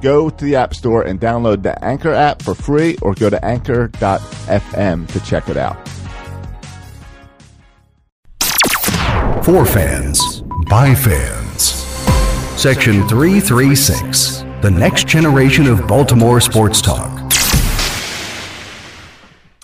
Go to the App Store and download the Anchor app for free or go to anchor.fm to check it out. For fans, by fans. Section 336, the next generation of Baltimore sports talk.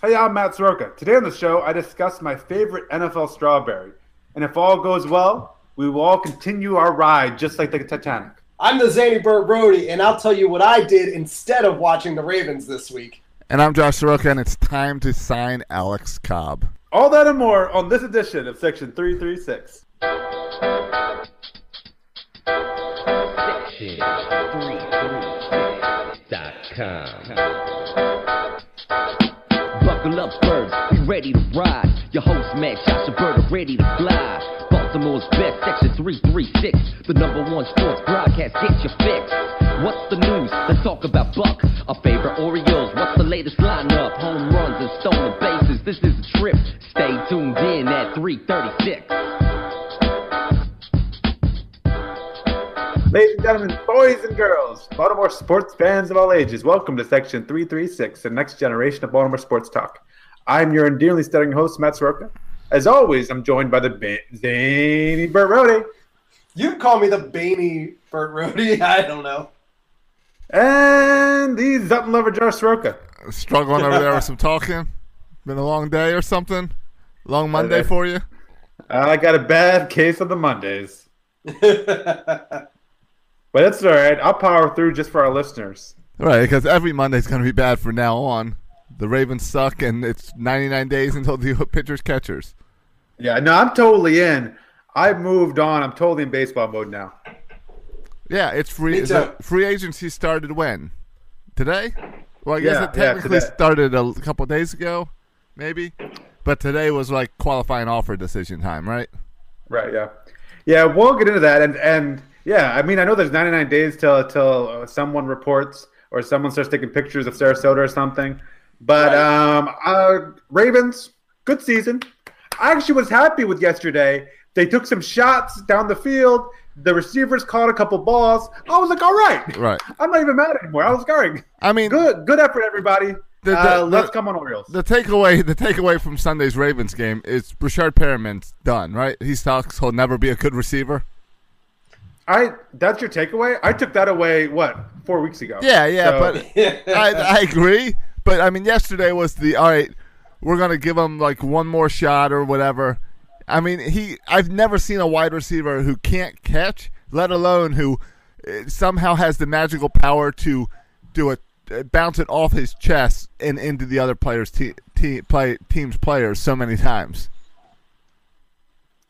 Hey, I'm Matt Soroka. Today on the show, I discuss my favorite NFL strawberry. And if all goes well, we will all continue our ride just like the Titanic. I'm the Zany Burt Brody, and I'll tell you what I did instead of watching the Ravens this week. And I'm Josh Soroka, and it's time to sign Alex Cobb. All that and more on this edition of Section 336. Section 336.com. Buckle up, birds, be ready to ride. Your host, Matt Joshua Bird, ready to fly. Baltimore's best, Section 336, the number one sports broadcast. Get your fix. What's the news? Let's talk about Buck, our favorite Orioles. What's the latest lineup? Home runs and stolen bases. This is a trip. Stay tuned in at 336. Ladies and gentlemen, boys and girls, Baltimore sports fans of all ages, welcome to Section 336, the next generation of Baltimore sports talk. I'm your endearingly stuttering host, Matt Soroka. As always, I'm joined by the ba- zany Burt Rody You call me the Baney Burt Rody. I don't know. and the Zutton lover, Josh Soroka. Struggling over there with some talking. Been a long day or something? Long Monday for you? I got a bad case of the Mondays, but it's all right. I'll power through just for our listeners. Right, because every Monday's going to be bad from now on. The Ravens suck, and it's 99 days until the pitchers catchers. Yeah, no, I'm totally in. I've moved on. I'm totally in baseball mode now. Yeah, it's free. Me is it- free agency started when? Today? Well, I guess Yeah, it technically today. started a couple days ago, maybe. But today was like qualifying offer decision time, right? Right. Yeah. Yeah. We'll get into that, and and yeah, I mean, I know there's 99 days till till uh, someone reports or someone starts taking pictures of Sarasota or something. But Right. um, uh, Ravens, good season. I actually was happy with yesterday. They took some shots down the field. The receivers caught a couple balls. I was like, all right. Right. I'm not even mad anymore. I was going. I mean, Good, good effort, everybody. The- the- uh, let's the- come on Orioles. the takeaway the takeaway from Sunday's Ravens game is Brashard Perriman's done, right? He sucks. He'll never be a good receiver. I that's your takeaway. I took that away. What four weeks ago? Yeah, yeah, So- but I, I agree. But I mean, yesterday was the all right. We're gonna give him like one more shot or whatever. I mean, he. I've never seen a wide receiver who can't catch, let alone who uh, somehow has the magical power to do it, uh, bounce it off his chest and into the other players' te- te- play team's players so many times.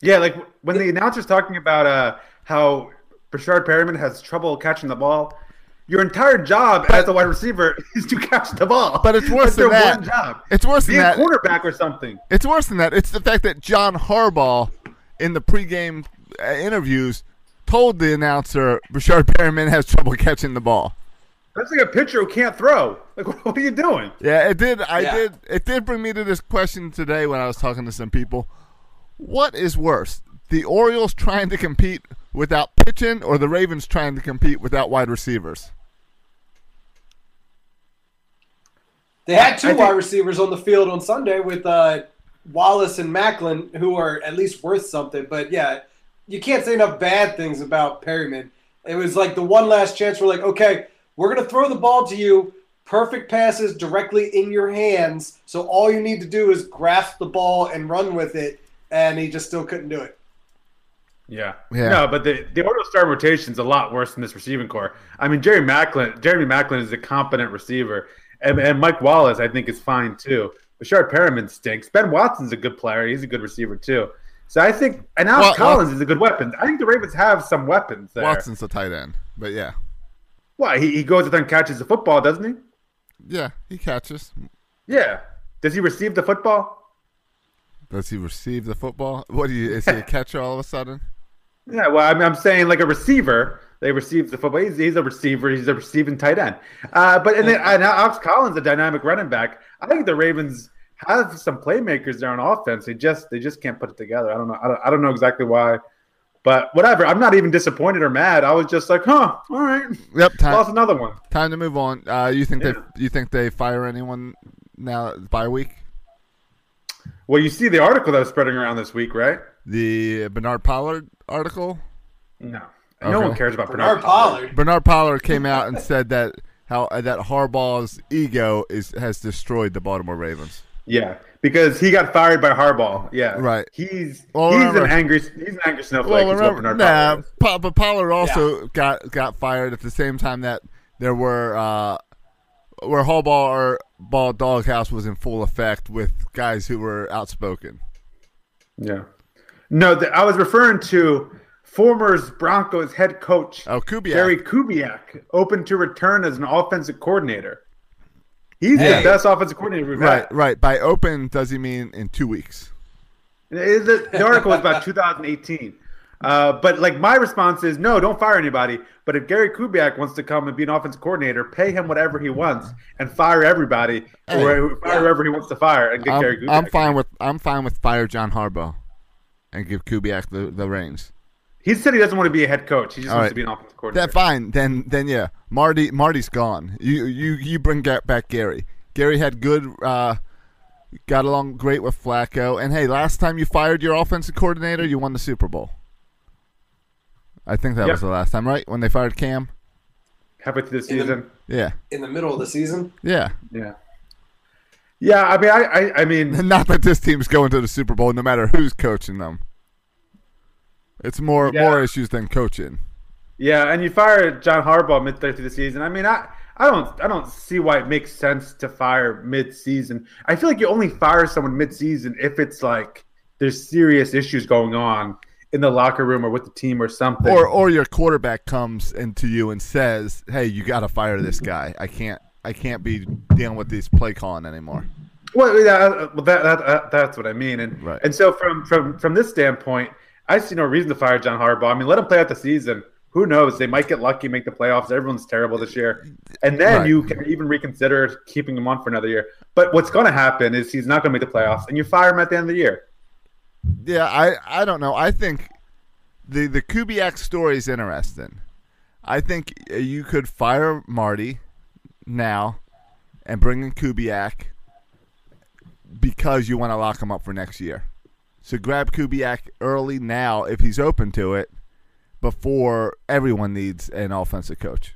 Yeah, like when the announcer's talking about uh, how Brashard Perriman has trouble catching the ball, your entire job as a wide receiver is to catch the ball. But it's worse That's their than that. one job. It's worse Be than a that. quarterback or something. It's worse than that. It's the fact that John Harbaugh, in the pregame uh, interviews, told the announcer Rashard Perriman has trouble catching the ball. That's like a pitcher who can't throw. Like, what are you doing? Yeah, it did. I Yeah. did. It did bring me to this question today when I was talking to some people. What is worse, the Orioles trying to compete without pitching, or the Ravens trying to compete without wide receivers? They had two think- wide receivers on the field on Sunday with uh, Wallace and Maclin, who are at least worth something. But yeah, you can't say enough bad things about Perriman. It was like the one last chance. We're like, okay, we're gonna throw the ball to you. Perfect passes directly in your hands. So all you need to do is grasp the ball and run with it. And he just still couldn't do it. Yeah. Yeah. No, but the the Orioles star rotation is a lot worse than this receiving core. I mean, Jerry Maclin, Jeremy Maclin is a competent receiver, and, and Mike Wallace, I think, is fine too. Bashard Perriman stinks. Ben Watson's a good player. He's a good receiver too. So I think, and Alex Wa- Collins is a good weapon. I think the Ravens have some weapons there. Watson's a tight end, but yeah. Why he, he goes out there and catches the football, doesn't he? Yeah, he catches. Yeah. Does he receive the football? Does he receive the football? What do you? Is he a catcher all of a sudden? Yeah. Well, I mean, I'm saying like a receiver. They receive the football. He's, he's a receiver. He's a receiving tight end. Uh, but and then and Alex Collins, a dynamic running back. I think the Ravens have some playmakers there on offense. They just they just can't put it together. I don't know. I don't, I don't know exactly why. But whatever. I'm not even disappointed or mad. I was just like, huh, all right. Yep. Time, Lost another one. time to move on. Uh, you think Yeah. they? You think they fire anyone now by week? Well, you see the article that was spreading around this week, right? The Bernard Pollard article. No. Okay. No one cares about Bernard Bernard, Pollard. Bernard Pollard came out and said that how uh, that Harbaugh's ego is has destroyed the Baltimore Ravens. Yeah, because he got fired by Harbaugh. Yeah, Right. He's Well, he's remember- an angry he's an angry snowflake. Well, remember, Bernard nah, Pollard. Pa- but Pollard also got got fired at the same time that there were uh, where Harbaugh or Ball Doghouse was in full effect with guys who were outspoken. Yeah. No, the, I was referring to former Broncos head coach Oh, Kubiak. Gary Kubiak, open to return as an offensive coordinator. He's Hey. the best offensive coordinator we've right, had. right. By open, does he mean in two weeks? It- The, the article was about 2018. Uh, but like my response is no, don't fire anybody. But if Gary Kubiak wants to come and be an offensive coordinator, pay him whatever he wants and fire everybody Hey. or fire whoever he wants to fire and get Gary I'm, Kubiak. I'm fine with I'm fine with fire John Harbaugh and give Kubiak the, the reins. He said he doesn't want to be a head coach. He just All wants right. to be an offensive coordinator. That fine. Then then yeah, Marty Marty's gone. You you you bring back Gary. Gary had good. Uh, got along great with Flacco. And hey, last time you fired your offensive coordinator, you won the Super Bowl. I think that Yep. was the last time, right? When they fired Cam. Halfway through the In the- season. Yeah, in the middle of the season. yeah. Yeah. Yeah, I mean, I, I, I mean, Not that this team's going to the Super Bowl, no matter who's coaching them. It's more Yeah. more issues than coaching. yeah, and you fire John Harbaugh midway through the season. I mean, I, I don't, I don't see why it makes sense to fire mid-season. I feel like you only fire someone mid-season if it's like there's serious issues going on in the locker room or with the team or something. Or or your quarterback comes into you and says, "Hey, you got to fire this guy. I can't I can't be dealing with these play calling anymore." Well, yeah, uh, well, that, that, that that's what I mean, and Right. and so from from from this standpoint, I see no reason to fire John Harbaugh. I mean, let him play out the season. Who knows? They might get lucky, make the playoffs. Everyone's terrible this year, and then Right. you can even reconsider keeping him on for another year. But what's going to happen is he's not going to make the playoffs, and you fire him at the end of the year. Yeah, I I don't know. I think the the Kubiak story is interesting. I think uh, you could fire Marty now and bring in Kubiak because you want to lock him up for next year. So grab Kubiak early now if he's open to it before everyone needs an offensive coach.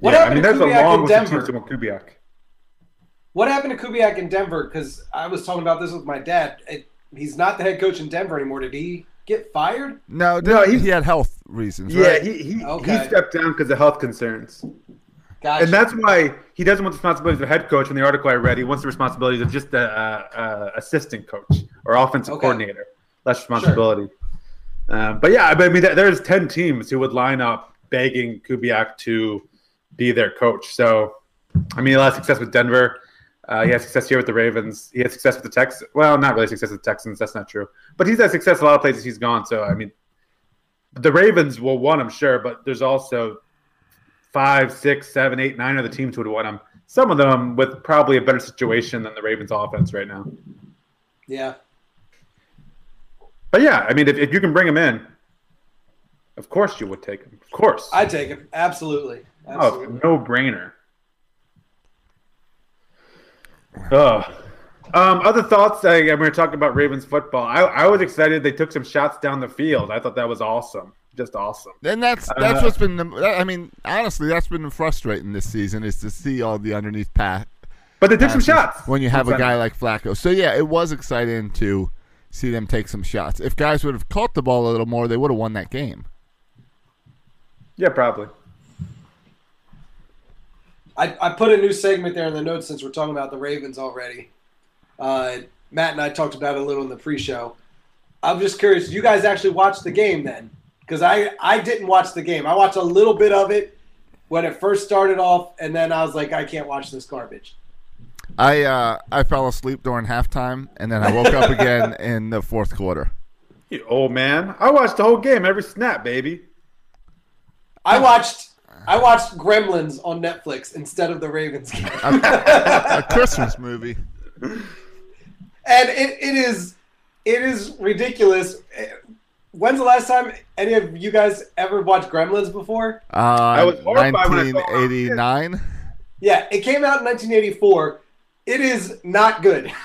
What yeah, I mean, to there's a Kubiak long in list Denver? teams Kubiak. What happened to Kubiak in Denver? Because I was talking about this with my dad. It, he's not the head coach in Denver anymore. Did he get fired? No, No, he, he- he had health reasons. Yeah, right? he he, Okay. he stepped down because of health concerns. Gotcha. And that's why he doesn't want the responsibilities of head coach. In the article I read, he wants the responsibilities of just a, a, a assistant coach or offensive Okay. coordinator, less responsibility. Um, but yeah, I mean, there- there's ten teams who would line up begging Kubiak to be their coach. So, I mean, he had success with Denver. Uh, he had success here with the Ravens. He had success with the Texans. Well, not really success with the Texans. That's not true. But he's had success a lot of places he's gone. So, I mean, the Ravens will want him, sure, but there's also five, six, seven, eight, nine other teams who would want him. Some of them with probably a better situation than the Ravens offense right now. yeah. But yeah, I mean, if, if you can bring him in, of course you would take him. Of course. I take him. Absolutely. oh, no brainer. Oh. Um, other thoughts? I, I'm going to talk about Ravens football. I, I was excited they took some shots down the field. I thought that was awesome. Just awesome. And that's that's Uh, what's been. The, I mean, honestly, that's been frustrating this season is to see all the underneath pass But they took some shots. when you have a guy like Flacco. So yeah, it was exciting to see them take some shots. If guys would have caught the ball a little more, they would have won that game. Yeah, probably. I, I put a new segment there in the notes since we're talking about the Ravens already. Uh, Matt and I talked about it a little in the pre-show. I'm just curious. You guys actually watched the game then? Because I I didn't watch the game. I watched a little bit of it, when it first started off, and then I was like, I can't watch this garbage. I uh, I fell asleep during halftime, and then I woke up again in the fourth quarter. You old man. I watched the whole game, every snap, baby. I watched I watched Gremlins on Netflix instead of the Ravens game. A Christmas movie. and it, it is it is ridiculous. When's the last time any of you guys ever watched Gremlins before? Uh, was horrified when I saw it. 1989. Yeah, it came out in 1984. It is not good.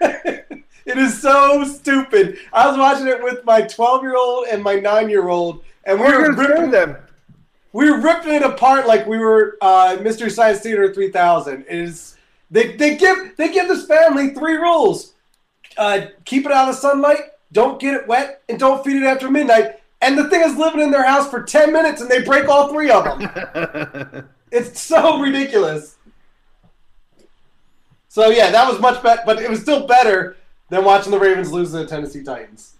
it is so stupid. I was watching it with my 12 year old and my 9 year old, and we We're were ripping, them. we were ripping it apart like we were uh, Mystery Science Theater 3000. It is they, they give they give this family three rules: uh, keep it out of sunlight, don't get it wet, and don't feed it after midnight. And the thing is living in their house for 10 minutes, and they break all three of them. It's so ridiculous. So yeah, that was much better, but it was still better than watching the Ravens lose to the Tennessee Titans.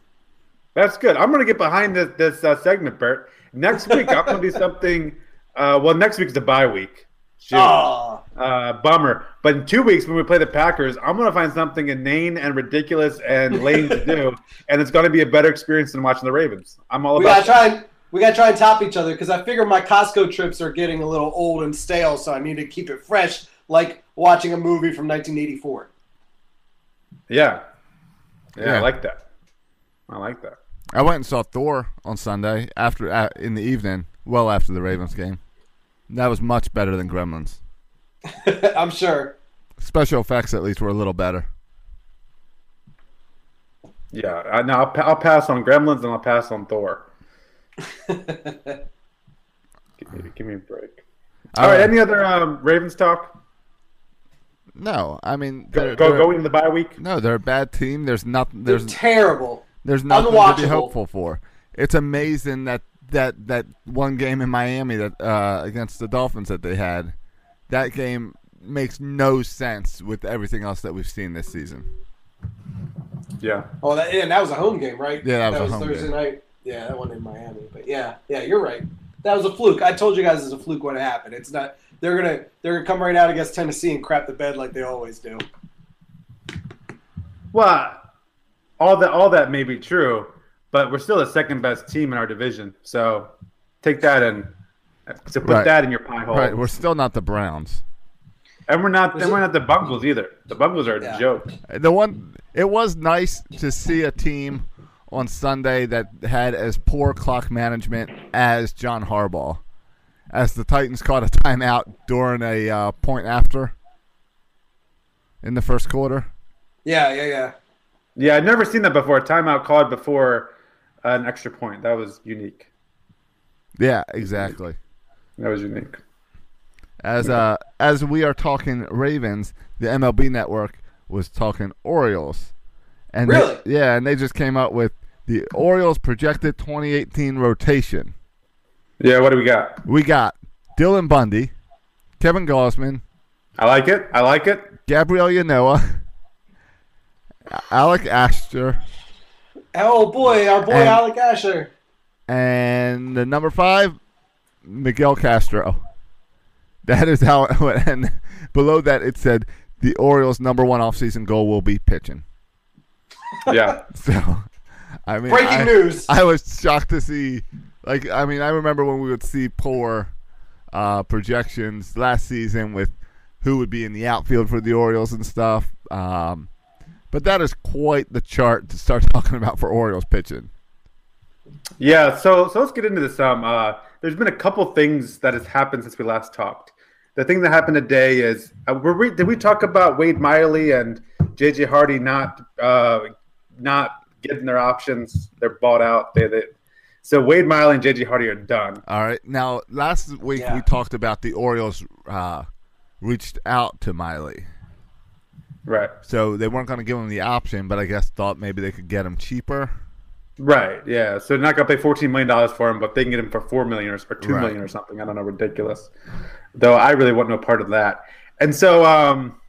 That's good. I'm going to get behind this, this uh, segment, Bert. Next week, I'm going to do something. Uh, well, next week's the bye week. Shoot. Oh, Uh, bummer. But in two weeks, when we play the Packers, I'm going to find something inane and ridiculous and lame to do, and it's going to be a better experience than watching the Ravens. I'm all we about. gotta try and we gotta try and top each other because I figure my Costco trips are getting a little old and stale, so I need to keep it fresh, like watching a movie from 1984. Yeah. yeah, Yeah. I like that. I like that. I went and saw Thor on Sunday after uh, in the evening, well after the Ravens game. That was much better than Gremlins. I'm sure. Special effects, at least, were a little better. Yeah, I, no, I'll, I'll pass on Gremlins and I'll pass on Thor. give, me, give me a break. All right, any other um, Ravens talk? No, I mean, Go, they're, go, they're- go into the bye week. no, they're a bad team. There's nothing. They're There's terrible. There's nothing to be hopeful for. It's amazing that that that one game in Miami that uh, against the Dolphins that they had, that game makes no sense with everything else that we've seen this season. Yeah. Oh, that, and that was a home game, right? Yeah, that was a home Thursday game. night. Yeah, that one in Miami. But yeah, yeah, you're right. That was a fluke. I told you guys it's a fluke what happened. It's not. They're gonna they're gonna come right out against Tennessee and crap the bed like they always do. Well, all that all that may be true, but we're still the second best team in our division. So take that and so put Right. that in your pie hole. Right, we're still not the Browns. and we're not Was and we're not the Bungles either. The Bungles are a joke. The one it was nice to see a team on Sunday that had as poor clock management as John Harbaugh, as the Titans caught a timeout during a uh, point after in the first quarter. Yeah, yeah, yeah. Yeah, I'd never seen that before. A timeout called before an extra point. That was unique. Yeah, exactly. That was unique. As uh, as we are talking Ravens, the MLB Network was talking Orioles, and they- Really? yeah, and they just came out with the Orioles projected 2018 rotation. Yeah, what do we got? We got Dylan Bundy, Kevin Gausman, I like it. I like it. Gabriel Ynoa, Alec Astor, Oh boy, our boy And- Alec Asher. and the number five, Miguel Castro. That is how. And below that, it said the Orioles' number one offseason goal will be pitching. Yeah. So, I mean, Breaking I, news. I was shocked to see. Like, I mean, I remember when we would see poor uh, projections last season with who would be in the outfield for the Orioles and stuff. Um, but that is quite the chart to start talking about for Orioles pitching. Yeah, so so let's get into this. Um, uh, there's been a couple things that has happened since we last talked. The thing that happened today is, uh, were we, did we talk about Wade Miley and JJ Hardy not uh, not getting their options? They're bought out. They, they so Wade Miley and JJ Hardy are done. All right. Now, last week Yeah. we talked about the Orioles uh, reached out to Miley. Right, So they weren't going to give him the option, but I guess thought maybe they could get him cheaper. right, yeah. So they're not gonna pay 14 million dollars for him, but they can get him for four million or, or two Right. million or something. I don't know, ridiculous. Though I really want no part of that. And so um,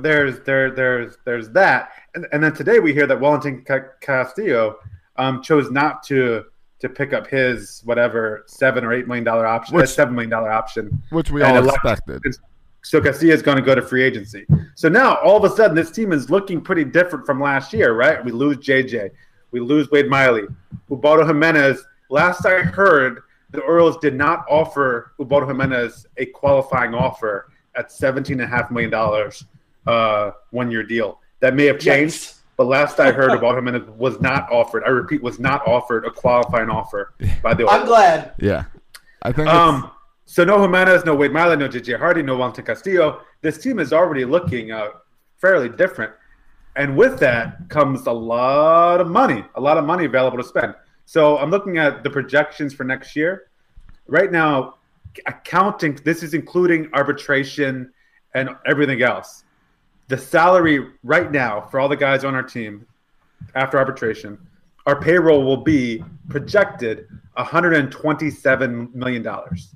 there's there there's there's that, and, and then today we hear that Wellington Ca- Castillo um, chose not to to pick up his whatever seven or eight million dollar option, Which- uh, seven million dollar option. which we all expected. So Castillo is going to go to free agency. So now all of a sudden this team is looking pretty different from last year, right? We lose JJ, we lose Wade Miley, Ubaldo Jimenez. Last I heard, the Orioles did not offer Ubaldo Jimenez a qualifying offer at seventeen and a half million dollars, uh, one year deal. That may have changed, Yikes. but last I heard, Ubaldo Jimenez was not offered. I repeat, was not offered a qualifying offer by the I'm glad. Yeah, I think. it's, Um, so no Jimenez, no Wade Miley, no JJ Hardy, no Wellington Castillo. This team is already looking uh, fairly different, and with that comes a lot of money, a lot of money available to spend. So I'm looking at the projections for next year. Right now, accounting this is including arbitration and everything else. The salary right now for all the guys on our team after arbitration, our payroll will be projected 127 million dollars.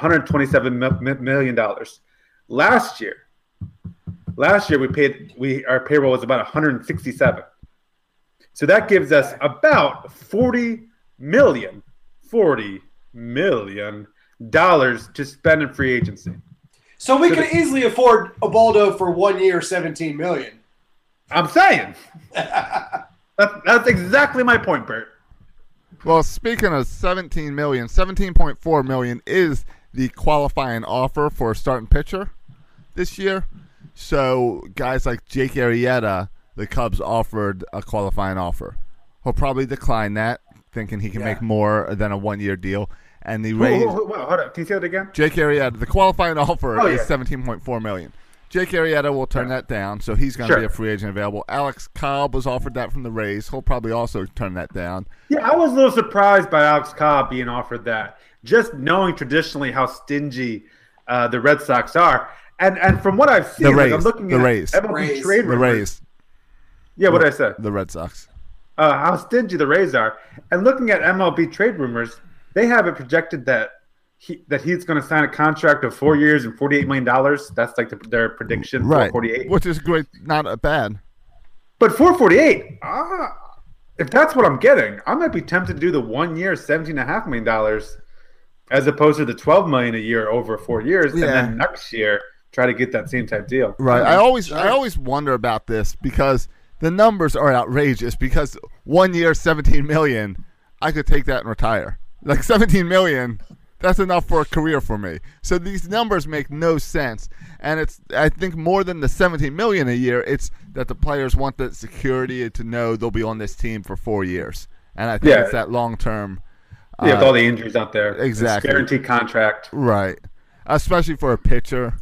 127 mil- mi- million dollars. Last year, last year we paid we our payroll was about 167. So that gives us about 40 million, 40 million dollars to spend in free agency. So we So could the- easily afford a Baldo for one year, seventeen million. I'm saying that, that's exactly my point, Bert. Well, speaking of 17 million, 17.4 million is the qualifying offer for a starting pitcher this year. So guys like Jake Arrieta, the Cubs offered a qualifying offer. He'll probably decline that, thinking he can Yeah. make more than a one-year deal. And the Rays, who- who- hold up, can you say that again? Jake Arrieta, the qualifying offer Oh, is yeah. 17.4 million. Jake Arrieta will turn that down, so he's going to Sure. be a free agent available. Alex Cobb was offered that from the Rays. He'll probably also turn that down. Yeah, I was a little surprised by Alex Cobb being offered that. Just knowing traditionally how stingy uh, the Red Sox are, and and from what I've seen, The like, I'm looking the at Rays. MLB Rays. trade The rumors. Rays, Yeah, what did I say? the Red Sox. Uh, how stingy the Rays are, and looking at MLB trade rumors, they have it projected that he that he's going to sign a contract of four years and forty eight million dollars. That's like the, their prediction. Right, forty eight. which is great, not a bad. But 448, ah, if that's what I'm getting, I might be tempted to do the one year, $17.5 million as opposed to the 12 million a year over four years. Yeah. And then next year, try to get that same type deal. Right. I always I always wonder about this because the numbers are outrageous because one year 17 million, I could take that and retire. Like 17 million, that's enough for a career for me. So these numbers make no sense. And it's I think more than the 17 million a year, it's that the players want the security to know they'll be on this team for 4 years. And I think Yeah. it's that long-term Yeah, with uh, all the injuries out there. It's exactly. guaranteed contract. Right. Especially for a pitcher.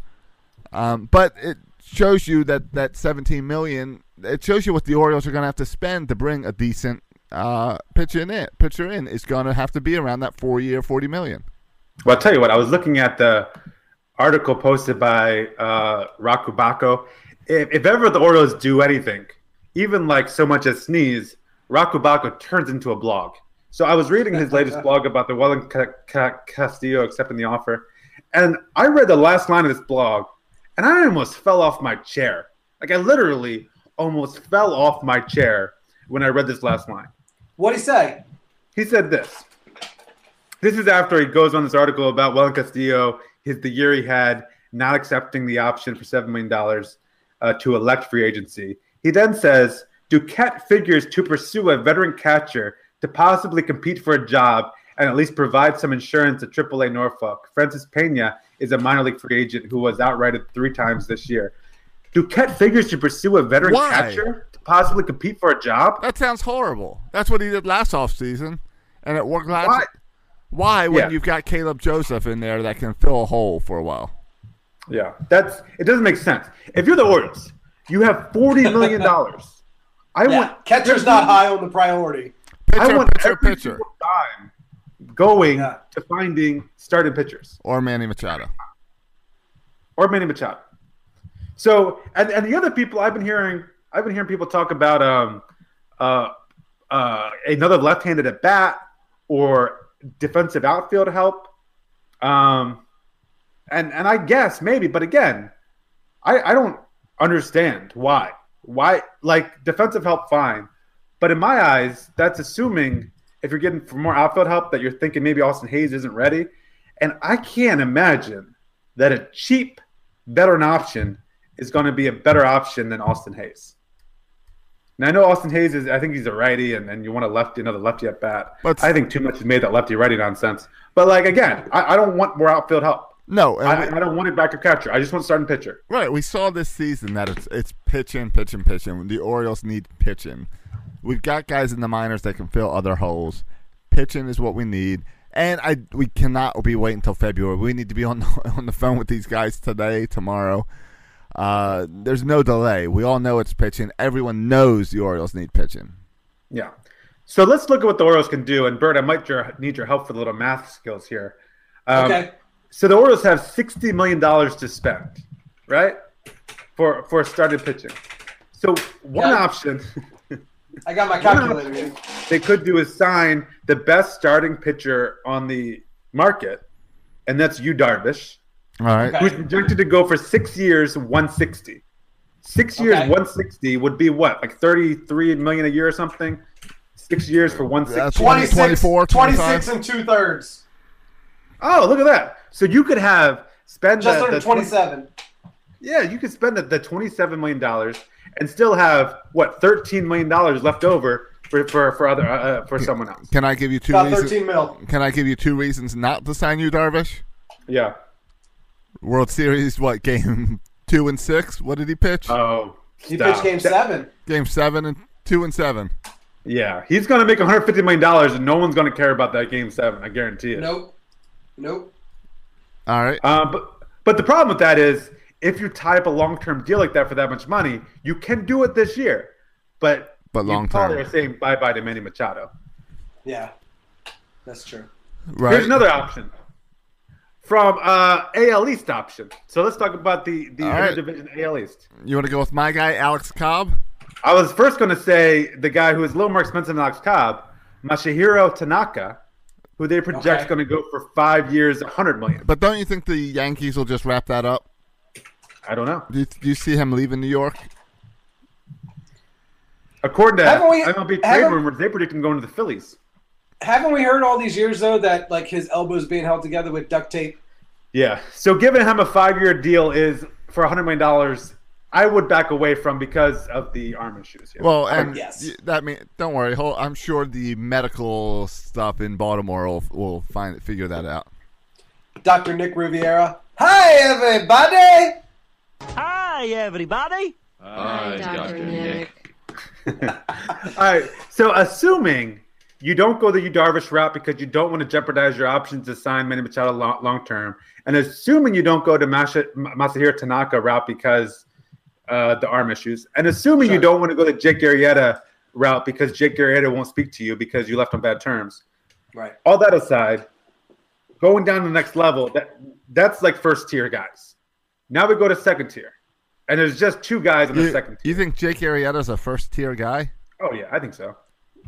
Um, but it shows you that that 17 million. It shows you what the Orioles are going to have to spend to bring a decent uh, pitcher in. It pitcher in is going to have to be around that four year, 40 million. Well, I'll tell you what, I was looking at the article posted by uh, Roch Kubatko. If, if ever the Orioles do anything, even like so much as sneeze, Roch Kubatko turns into a blog. So I was reading his latest blog about the Ca- Castillo accepting the offer, and I read the last line of this blog, and I almost fell off my chair. Like I literally almost fell off my chair when I read this last line. What did he say? He said this. This is after he goes on this article about Wellington Castillo, his the year he had not accepting the option for seven million dollars uh, to elect free agency. He then says Duquette figures to pursue a veteran catcher to possibly compete for a job and at least provide some insurance at AAA Norfolk. Francis Pena is a minor league free agent who was outrighted three times this year. Duquette figures to pursue a veteran Why? catcher to possibly compete for a job. That sounds horrible. That's what he did last offseason, and it worked last. Why? Why, when Yeah. you've got Caleb Joseph in there that can fill a hole for a while? Yeah, that's it. Doesn't make sense. If you're the Orioles, you have forty million dollars. I Yeah, want catcher's not high on the priority. I Pitcher, want pitcher, every pitcher, single time going Yeah. to finding starting pitchers or Manny Machado. or Manny Machado. So, and, and the other people I've been hearing, I've been hearing people talk about um, uh, uh, another left-handed at bat or defensive outfield help. Um, and and I guess maybe, but again, I I don't understand why. Why like defensive help fine, but in my eyes, that's assuming if you're getting for more outfield help, that you're thinking maybe Austin Hays isn't ready. And I can't imagine that a cheap veteran option is going to be a better option than Austin Hays. Now I know Austin Hays is I think he's a righty and, and you want a lefty another lefty at bat. But- I think too much is made that lefty righty nonsense. But like again, I, I don't want more outfield help. No, and I, we- I don't want it back to catcher. I just want starting pitcher. Right, we saw this season that it's it's pitching, pitching, pitching. The Orioles need pitching. We've got guys in the minors that can fill other holes. Pitching is what we need, and I we cannot be waiting until February. We need to be on the, on the phone with these guys today, tomorrow. Uh, there's no delay. We all know it's pitching. Everyone knows the Orioles need pitching. Yeah. So let's look at what the Orioles can do. And Bert, I might your, need your help for the little math skills here. Um, Okay. So the Orioles have sixty million dollars to spend, right? For for starting pitching. So one Yeah. option I got my calculator here. they could do is sign the best starting pitcher on the market, and that's Yu Darvish, All right. Okay. who's projected to go for six years, one sixty. Six years, Okay. one sixty would be what, like thirty-three million a year or something? Six years for one That's 20, 26, 24, 26 and two thirds. Oh, look at that! So you could have spend Just the, under the 20 27. Yeah, you could spend the, the twenty-seven million dollars and still have what thirteen million dollars left over for for, for other uh, uh, for someone else. Can I give you two About reasons? 13 mil. Can I give you two reasons not to sign Yu Darvish? Yeah. World Series, what game two and six? What did he pitch? Oh, He stop. pitched game seven. game seven and two and seven. Yeah, he's going to make 150 million dollars, and no one's going to care about that game seven. I guarantee it. Nope. Nope. All right. Uh, but but the problem with that is, if you tie up a long-term deal like that for that much money, you can do it this year, but But long probably term. are saying bye bye to Manny Machado. Yeah. That's true. Right. Here's another option from uh, AL East option. So let's talk about the the All right. interdivision AL East. You want to go with my guy, Alex Cobb? I was first going to say the guy who is a little more expensive than Alex Cobb, Masahiro Tanaka, who they project Okay. is going to go for five years, 100 million. But don't you think the Yankees will just wrap that up? I don't know. Do you, do you see him leaving New York? According to Haven't we- MLB trade rumors, they predict him going to the Phillies. Haven't we heard all these years though that like his elbows being held together with duct tape? Yeah. So giving him a five-year deal is for 100 million dollars. I would back away from because of the arm issues. Yeah. Well, and yes. that mean don't worry. Hold, I'm sure the medical stuff in Baltimore will will find figure that out. Dr. Nick Riviera. Hi everybody. Hi, everybody. Hi, Dr. Nick. All right. So assuming you don't go the Yu Darvish route because you don't want to jeopardize your options to sign Manny Machado long, long term, and assuming you don't go to Masha, Masahiro Tanaka route because uh, the arm issues, and assuming you don't want to go the Jake Arrieta route because Jake Arrieta won't speak to you because you left on bad terms. Right. All that aside, going down to the next level, that that's like first tier guys. Now we go to second tier, and there's just two guys in the You, second tier. you think Jake Arrieta's a first tier guy? oh yeah, I think so.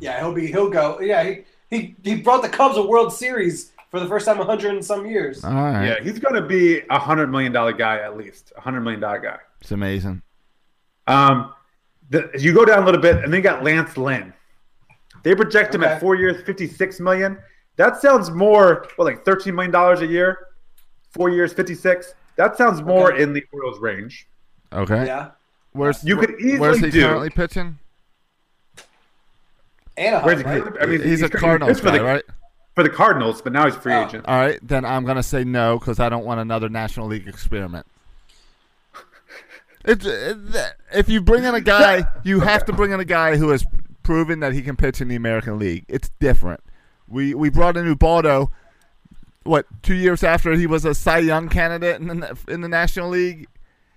Yeah, he'll be he'll go. Yeah, he he, he brought the Cubs a World Series for the first time 100 and some years. All right. Yeah, he's going to be a hundred million dollar guy at least, a hundred million dollar guy. It's amazing. Um, the, you go down a little bit, and then you got Lance Lynn. They project him Okay. at four years, fifty-six million. That sounds more, well, like thirteen million dollars a year. Four years, fifty-six. That sounds more Okay. in the Orioles range. Okay. Yeah. Where's You could easily where's he do- currently pitching? Anaheim, Where's he? right? I mean, he's, a Cardinals for the, guy, right? For the Cardinals, but now he's a free Oh. agent. All right. Then I'm gonna say no because I don't want another National League experiment. It's it, if you bring in a guy, you have to bring in a guy who has proven that he can pitch in the American League. It's different. We we brought in Ubaldo, what two years after he was a Cy Young candidate in the in the National League.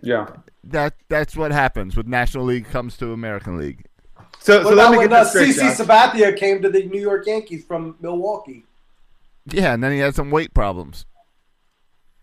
Yeah. That that's what happens with National League comes to American League. So, so What let me when get uh, this straight. CC Sabathia came to the New York Yankees from Milwaukee? Yeah, and then he had some weight problems.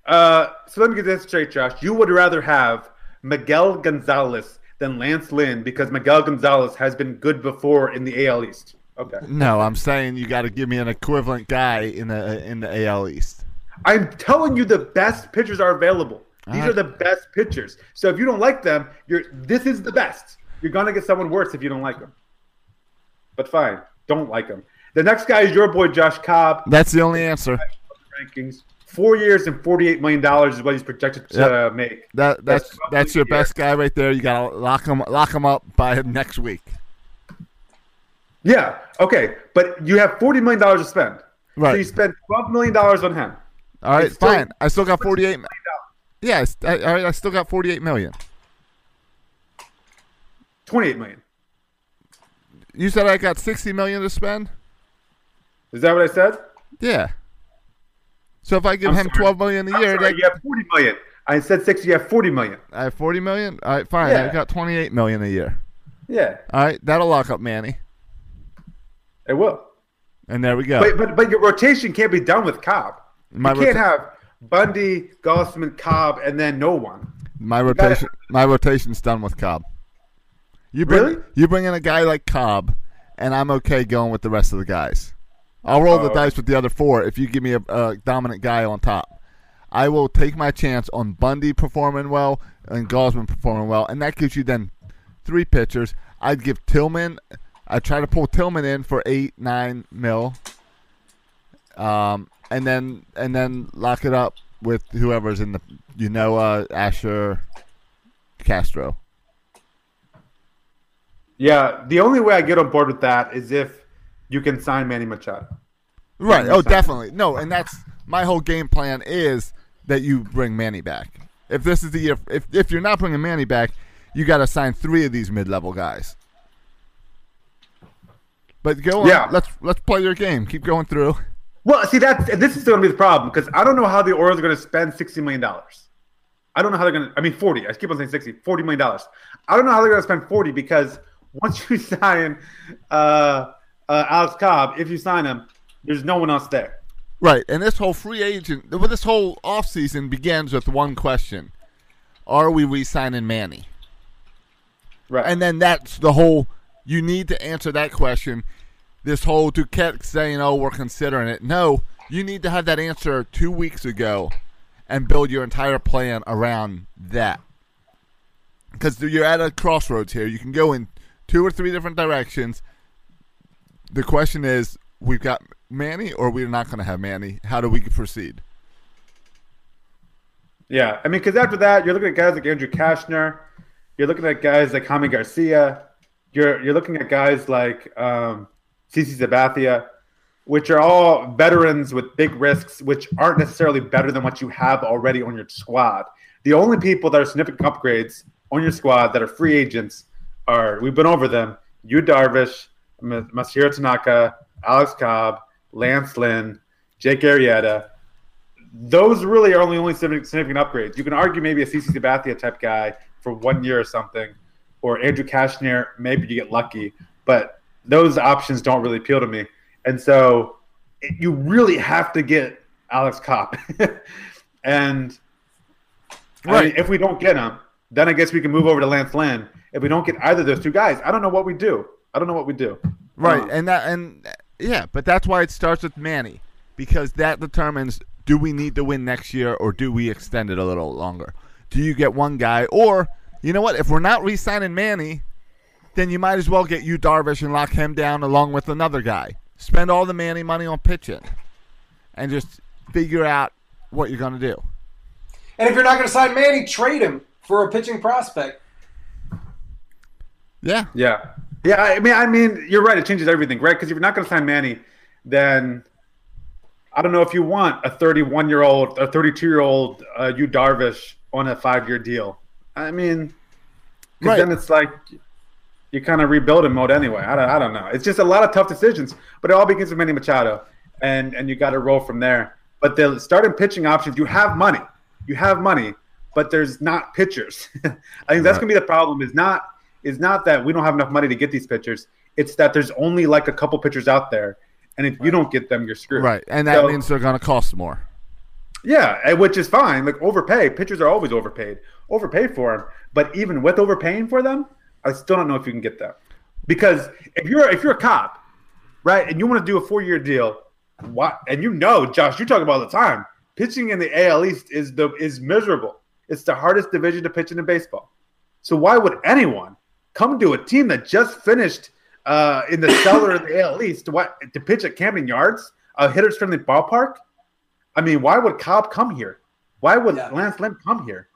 Uh, so let me get this straight, Josh. You would rather have Miguel Gonzalez than Lance Lynn because Miguel Gonzalez has been good before in the AL East. Okay. No, I'm saying you got to give me an equivalent guy in the in the AL East. I'm telling you, the best pitchers are available. These All are the best pitchers. So if you don't like them, you're this is the best. You're gonna get someone worse if you don't like them. But fine, don't like them. The next guy is your boy Josh Cobb. That's the only answer. Rankings. Four years and forty-eight million dollars is what he's projected to Yep. make. That that's That's that's your a best guy right there. You gotta lock him lock him up by next week. Yeah. Okay. But you have forty million dollars to spend. Right. So you spend twelve million dollars on him. All right, still- fine. I still got forty-eight. Yeah. I, all right. I still got forty-eight million. Twenty-eight million. You said I got sixty million to spend. Is that what I said? Yeah. So if I give I'm him sorry. twelve million a year, sorry, that, you have forty million. I said sixty. You have forty million. I have forty million. All right, fine. I Yeah. got twenty eight million a year. Yeah, All right, that'll lock up Manny, it will. and there we go. But but but your rotation can't be done with Cobb. My you can't rota- have Bundy, Gausman, Cobb, and then no one. My gotta- rotation, my rotation's done with Cobb. You bring, Really? You bring in a guy like Cobb, and I'm okay going with the rest of the guys. I'll roll the Oh. dice with the other four if you give me a, a dominant guy on top. I will take my chance on Bundy performing well and Gausman performing well, and that gives you then three pitchers. I'd give Tillman. I try to pull Tillman in for eight, nine mil, um, and then and then lock it up with whoever's in the you know uh, Asher Castro. Yeah, the only way I get on board with that is if you can sign Manny Machado. Right. Oh, definitely. No, and that's my whole game plan is that you bring Manny back. If this is the year, if if you're not bringing Manny back, you got to sign three of these mid-level guys. But go on. Yeah. Let's let's play your game. Keep going through. Well, see that this is going to be the problem because I don't know how the Orioles are going to spend sixty million dollars. I don't know how they're going to. I mean, forty. I keep on saying 60, 40 million dollars. I don't know how they're going to spend forty because once you sign uh, uh, Alex Cobb, if you sign him, there's no one else there. Right. And this whole free agent, well, this whole offseason begins with one question: Are we re-signing Manny? Right. And then that's the whole. You need to answer that question. This whole Duquette saying, "Oh, we're considering it." No, you need to have that answer two weeks ago, and build your entire plan around that. Because you're at a crossroads here. You can go in two or three different directions. The question is, we've got Manny, or we're not going to have Manny. How do we proceed? Yeah, I mean, because after that, you're looking at guys like Andrew Cashner, you're looking at guys like Jaime Garcia, you're you're looking at guys like um, CC Sabathia, which are all veterans with big risks, which aren't necessarily better than what you have already on your squad. The only people that are significant upgrades on your squad that are free agents are we've been over them: Yu Darvish, Masahiro Tanaka, Alex Cobb, Lance Lynn, Jake Arrieta those really are only only significant upgrades. You can argue maybe a CC Sabathia type guy for one year or something, or Andrew Cashner. Maybe you get lucky, but those options don't really appeal to me. And so it- you really have to get Alex Cobb. and I mean, Right. if we don't get him, then I guess we can move over to Lance Lynn. If we don't get either of those two guys, I don't know what we do. I don't know what we do. Right, Um, and that and yeah, but that's why it starts with Manny because that determines do we need to win next year or do we extend it a little longer? Do you get one guy or you know what? If we're not re-signing Manny, then you might as well get Yu Darvish and lock him down along with another guy. Spend all the Manny money on pitching, and just figure out what you're gonna do. And if you're not going to sign Manny, trade him for a pitching prospect. Yeah, Yeah, yeah. I mean, I mean, you're right. It changes everything, right? Because if you're not going to sign Manny, then I don't know if you want a 31 year old, a 32 year old, uh, Yu Darvish on a five year deal. I mean, Right. then it's like you kind of rebuild in mode anyway. I don't, I don't know. It's just a lot of tough decisions, but it all begins with Manny Machado, and and you got to roll from there. But the starting pitching options, you have money, you have money, but there's not pitchers. I think that's gonna be the problem. Is not is not that we don't have enough money to get these pitchers. It's that there's only like a couple pitchers out there, and if you don't get them, you're screwed. right, and that So- means they're gonna cost more. yeah, which is fine. Like overpay, pitchers are always overpaid. Overpay for them, but even with overpaying for them, I still don't know if you can get them. Because if you're if you're a cop, right, and you want to do a four year deal, what? And you know, Josh, you talk about all the time. Pitching in the AL East is the is miserable. It's the hardest division to pitch in in baseball. So why would anyone come to a team that just finished uh, in the cellar of the AL East to what to pitch at Camden Yards, a hitters friendly ballpark. I mean, why would Cobb come here? Why would Yeah. Lance Lynn come here?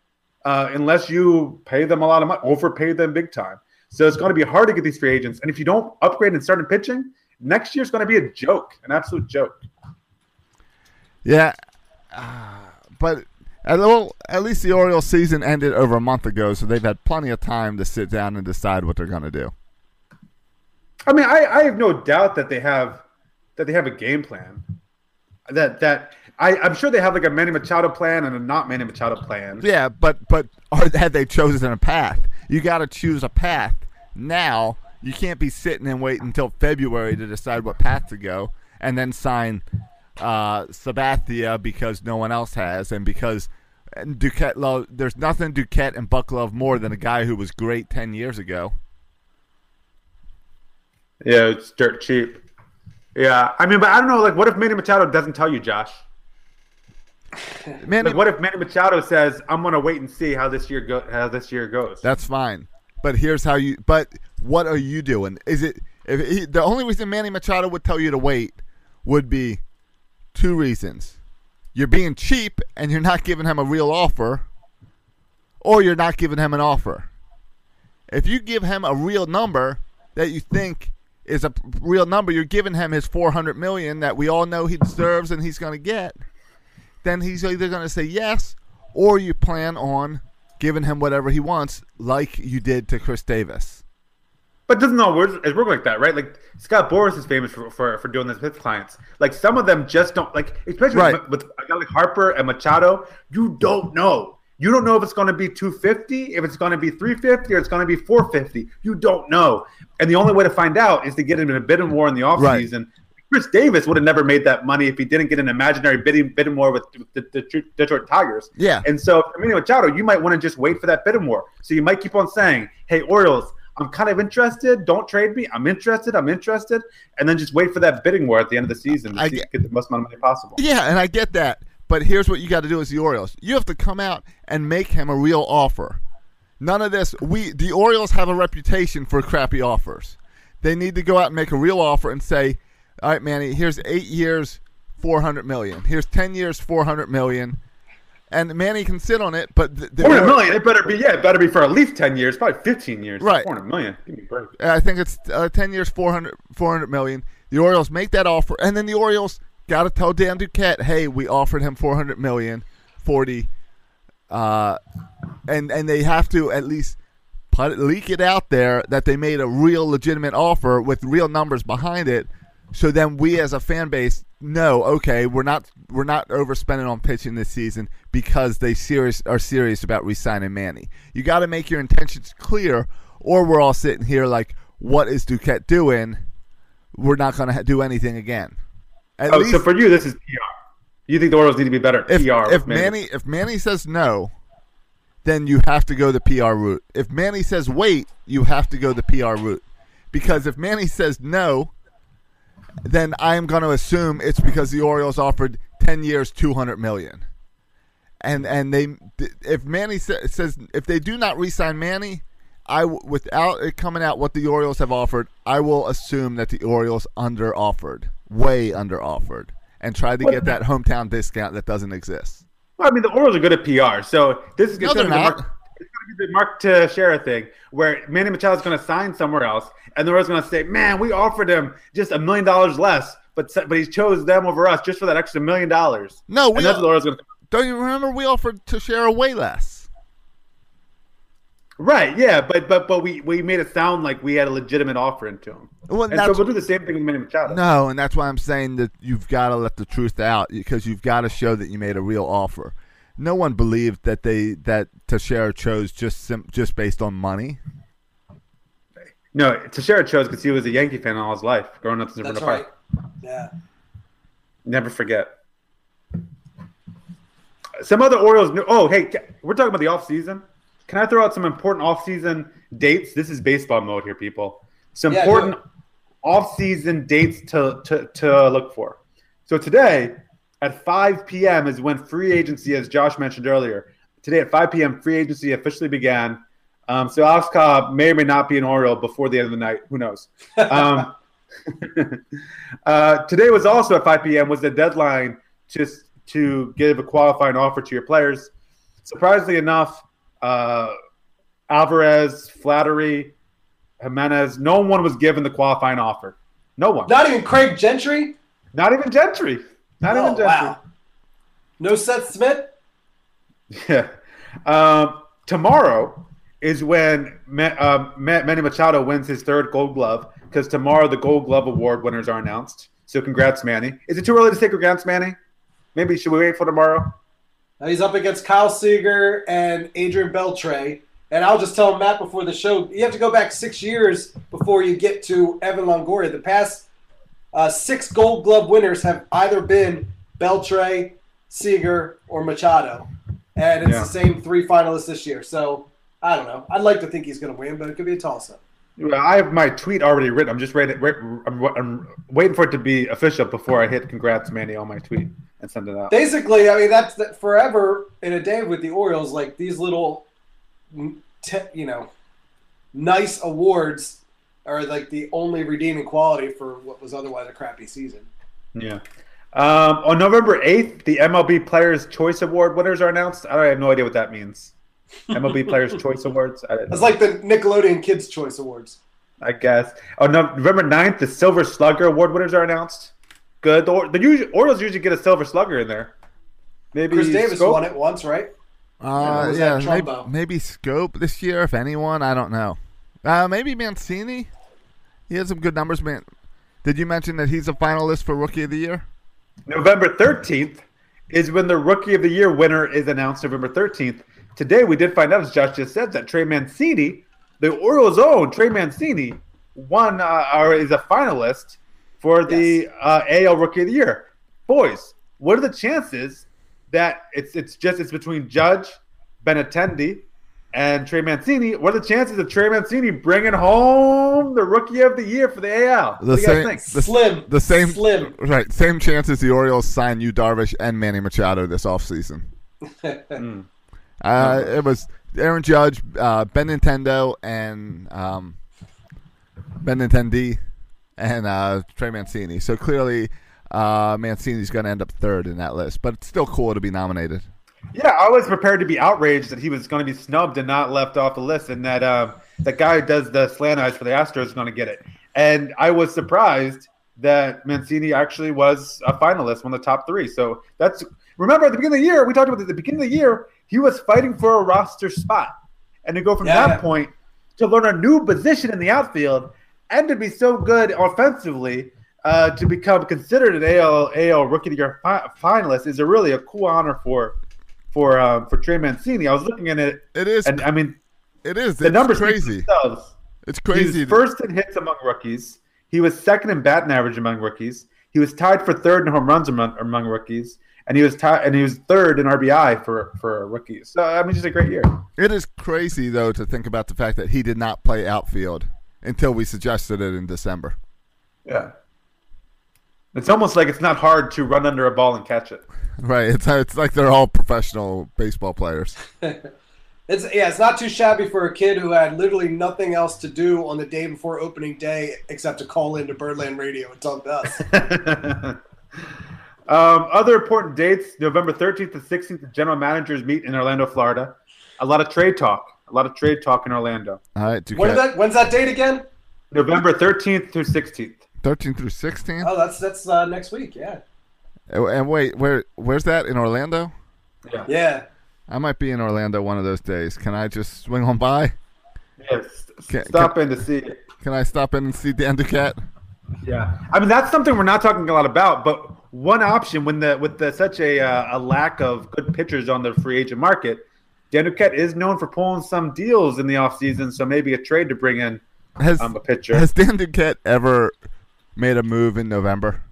Uh, unless you pay them a lot of money, overpay them big time. So it's going to be hard to get these free agents. And if you don't upgrade and start in pitching, next year's going to be a joke, an absolute joke. Yeah, uh, but at, well, at least the Orioles season ended over a month ago, so they've had plenty of time to sit down and decide what they're going to do. I mean, I, I have no doubt that they have that they have a game plan. That that I, I'm sure they have like a Manny Machado plan and a not Manny Machado plan. Yeah, but but or had they chosen a path? You got to choose a path now. You can't be sitting and waiting until February to decide what path to go, and then sign uh, Sabathia because no one else has, and because Duquette love. There's nothing Duquette and Buck love more than a guy who was great ten years ago. Yeah, it's dirt cheap. Yeah, I mean, but I don't know. Like, what if Manny Machado doesn't tell you, Josh? Man, Like, what if Manny Machado says, "I'm going to wait and see how this year go how this year goes"? That's fine. But here's how you. But what are you doing? Is it if he, the only reason Manny Machado would tell you to wait would be two reasons: you're being cheap and you're not giving him a real offer, or you're not giving him an offer. If you give him a real number that you think is a real number, you're giving him his 400 million that we all know he deserves and he's going to get. Then he's either going to say yes, or you plan on giving him whatever he wants, like you did to Chris Davis. But doesn't all work like that, right? Like Scott Boras is famous for, for, for doing this with clients. Like some of them just don't like, especially Right. with, with a guy like Harper and Machado. You don't know. You don't know if it's going to be 250, if it's going to be 350, or it's going to be 450. You don't know. And the only way to find out is to get him in a bidding war in the offseason. Right. Chris Davis would have never made that money if he didn't get an imaginary bidding bidding war with the, the, the Detroit Tigers. Yeah. And so, I mean, Machado, you might want to just wait for that bidding war. So you might keep on saying, "Hey, Orioles, I'm kind of interested. Don't trade me. I'm interested. I'm interested." And then just wait for that bidding war at the end of the season to I get- get the most amount of money possible. Yeah, and I get that. But here's what you got to do as the Orioles. You have to come out and make him a real offer. None of this. We the Orioles have a reputation for crappy offers. They need to go out and make a real offer and say, "All right, Manny, here's 8 years, 400 million. Here's 10 years, 400 million. And Manny can sit on it, but the 400 million. It better be. Yeah, it better be for at least 10 years, probably 15 years. Right. 400 million. Give me a break. I think it's uh, 10 years, 400, 400 million. The Orioles make that offer, and then the Orioles got to tell Dan Duquette, hey, we offered him 400 million, 40, uh, and and they have to at least put leak it out there that they made a real legitimate offer with real numbers behind it. So then we as a fan base know, okay, we're not we're not overspending on pitching this season because they serious are serious about re-signing Manny. You got to make your intentions clear, or we're all sitting here like, what is Duquette doing? We're not going to ha- do anything again. At Oh, least so for you, this is PR. You think the Orioles need to be better at if, PR? if Manny? Manny if Manny says no, then you have to go the PR route. If Manny says wait, you have to go the PR route. Because if Manny says no, then I am going to assume it's because the Orioles offered 10 years 200 million. And and they if Manny sa- says if they do not re-sign Manny, I without it coming out what the Orioles have offered, I will assume that the Orioles under offered, way under offered, and try to get that hometown discount that doesn't exist. Well, I mean, the Orioles are good at PR, so this is No, going to they're be not. Mark, it's going to be the Mark to Teixeira thing, where Manny Machado is going to sign somewhere else, and the Orioles going to say, "Man, we offered him just a million dollars less, but but he chose them over us just for that extra million dollars." No, we and that's what the Orioles going to. don't you remember we offered Teixeira way less. Right? Yeah, but but but we we made it sound like we had a legitimate offer into him, Well, and so we'll do the same thing with Manny Machado. No, and that's why I'm saying that you've got to let the truth out because you've got to show that you made a real offer. No one believed that they that Teixeira chose just sim- just based on money. No, Teixeira chose because he was a Yankee fan all his life, growing up in Winter That's right. Park. Yeah. Never forget. Some other Orioles. New- oh, hey, we're talking about the off season. Can I throw out some important off season dates? This is baseball mode here, people. Some Yeah, do important it. off season dates to, to to look for. So today at 5 p.m. is when free agency, as Josh mentioned earlier. Today at 5 p.m., free agency officially began. Um, so Alex Cobb may or may not be an Oriole before the end of the night. Who knows? Um, uh, today was also at 5 p.m. was the deadline just to give a qualifying offer to your players. Surprisingly enough, uh, Alvarez, Flattery, Jimenez, no one was given the qualifying offer. No one. Not even Craig Gentry. Not even Gentry. Not oh, even. Wow. No Seth Smith. Yeah. Um, tomorrow is when uh, Manny Machado wins his third Gold Glove because tomorrow the Gold Glove Award winners are announced. So congrats, Manny. Is it too early to say congrats, Manny? Maybe should we wait for tomorrow? He's up against Kyle Seager and Adrian Beltre. And I'll just tell Matt before the show, you have to go back six years before you get to Evan Longoria. The past uh, six Gold Glove winners have either been Beltre, Seager, or Machado. And it's yeah. the same three finalists this year. So I don't know. I'd like to think he's going to win, but it could be a toss up. I have my tweet already written. I'm just waiting. I'm, I'm, waiting for it to be official before I hit "Congrats, Manny" on my tweet and send it out. Basically, I mean that's the, forever in a day with the Orioles. Like these little, you know, nice awards are like the only redeeming quality for what was otherwise a crappy season. Yeah. Um, on November 8th, the MLB Players Choice Award winners are announced. I have no idea what that means. MLB Players Choice Awards. It's like the Nickelodeon Kids Choice Awards. I guess. Oh, no, November 9th, the Silver Slugger Award winners are announced. Good. The, the usually, Orioles usually get a Silver Slugger in there. Maybe Chris Davis Schoop? won it once, right? Uh, yeah, maybe, maybe Schoop this year, if anyone. I don't know. Uh, maybe Mancini. He has some good numbers, man. Did you mention that he's a finalist for Rookie of the Year? November 13th is when the Rookie of the Year winner is announced. November 13th. Today we did find out, as Josh just said, that Trey Mancini, the Orioles' own Trey Mancini, won uh, or is a finalist for the yes. uh, AL Rookie of the Year. Boys, what are the chances that it's it's just it's between Judge, Benintendi, and Trey Mancini? What are the chances of Trey Mancini bringing home the Rookie of the Year for the AL? The same, the, slim, the same, slim, right? Same chances the Orioles sign Yu Darvish and Manny Machado this offseason. mm. Uh, it was Aaron Judge, uh, Benintendi, and um, Benintendi, and uh, Trey Mancini. So clearly, uh, Mancini's going to end up third in that list, but it's still cool to be nominated. Yeah, I was prepared to be outraged that he was going to be snubbed and not left off the list, and that uh, that guy who does the slant eyes for the Astros is going to get it. And I was surprised that Mancini actually was a finalist, one of the top three. So that's remember at the beginning of the year we talked about at the beginning of the year he was fighting for a roster spot. And to go from yeah. that point to learn a new position in the outfield and to be so good offensively uh, to become considered an AL AL Rookie of the Year fi- finalist is a really a cool honor for for um, for Trey Mancini. I was looking at it. It is, and I mean, it is. The it's numbers crazy. It's crazy. He first in hits among rookies. He was second in batting average among rookies. He was tied for third in home runs among, among rookies and he was tied and he was third in RBI for for rookies. So I mean, just a great year. It is crazy though to think about the fact that he did not play outfield until we suggested it in December. Yeah, it's almost like it's not hard to run under a ball and catch it. Right. It's it's like they're all professional baseball players. It's yeah, it's not too shabby for a kid who had literally nothing else to do on the day before opening day except to call into Birdland Radio and talk to us. Um, other important dates: November 13th to 16th, the general managers meet in Orlando, Florida. A lot of trade talk. A lot of trade talk in Orlando. All right. When that, when's that date again? November 13th through 16th. 13th through 16th. Oh, that's that's uh, next week. Yeah. And wait, where where's that in Orlando? Yeah. Yeah. I might be in Orlando one of those days. Can I just swing on by? Yes. Can, stop can, in to see it. Can I stop in and see Dan Duquette? Yeah. I mean, that's something we're not talking a lot about, but one option when the with the, such a uh, a lack of good pitchers on the free agent market, Dan Duquette is known for pulling some deals in the offseason, so maybe a trade to bring in has, um, a pitcher. Has Dan Duquette ever made a move in November?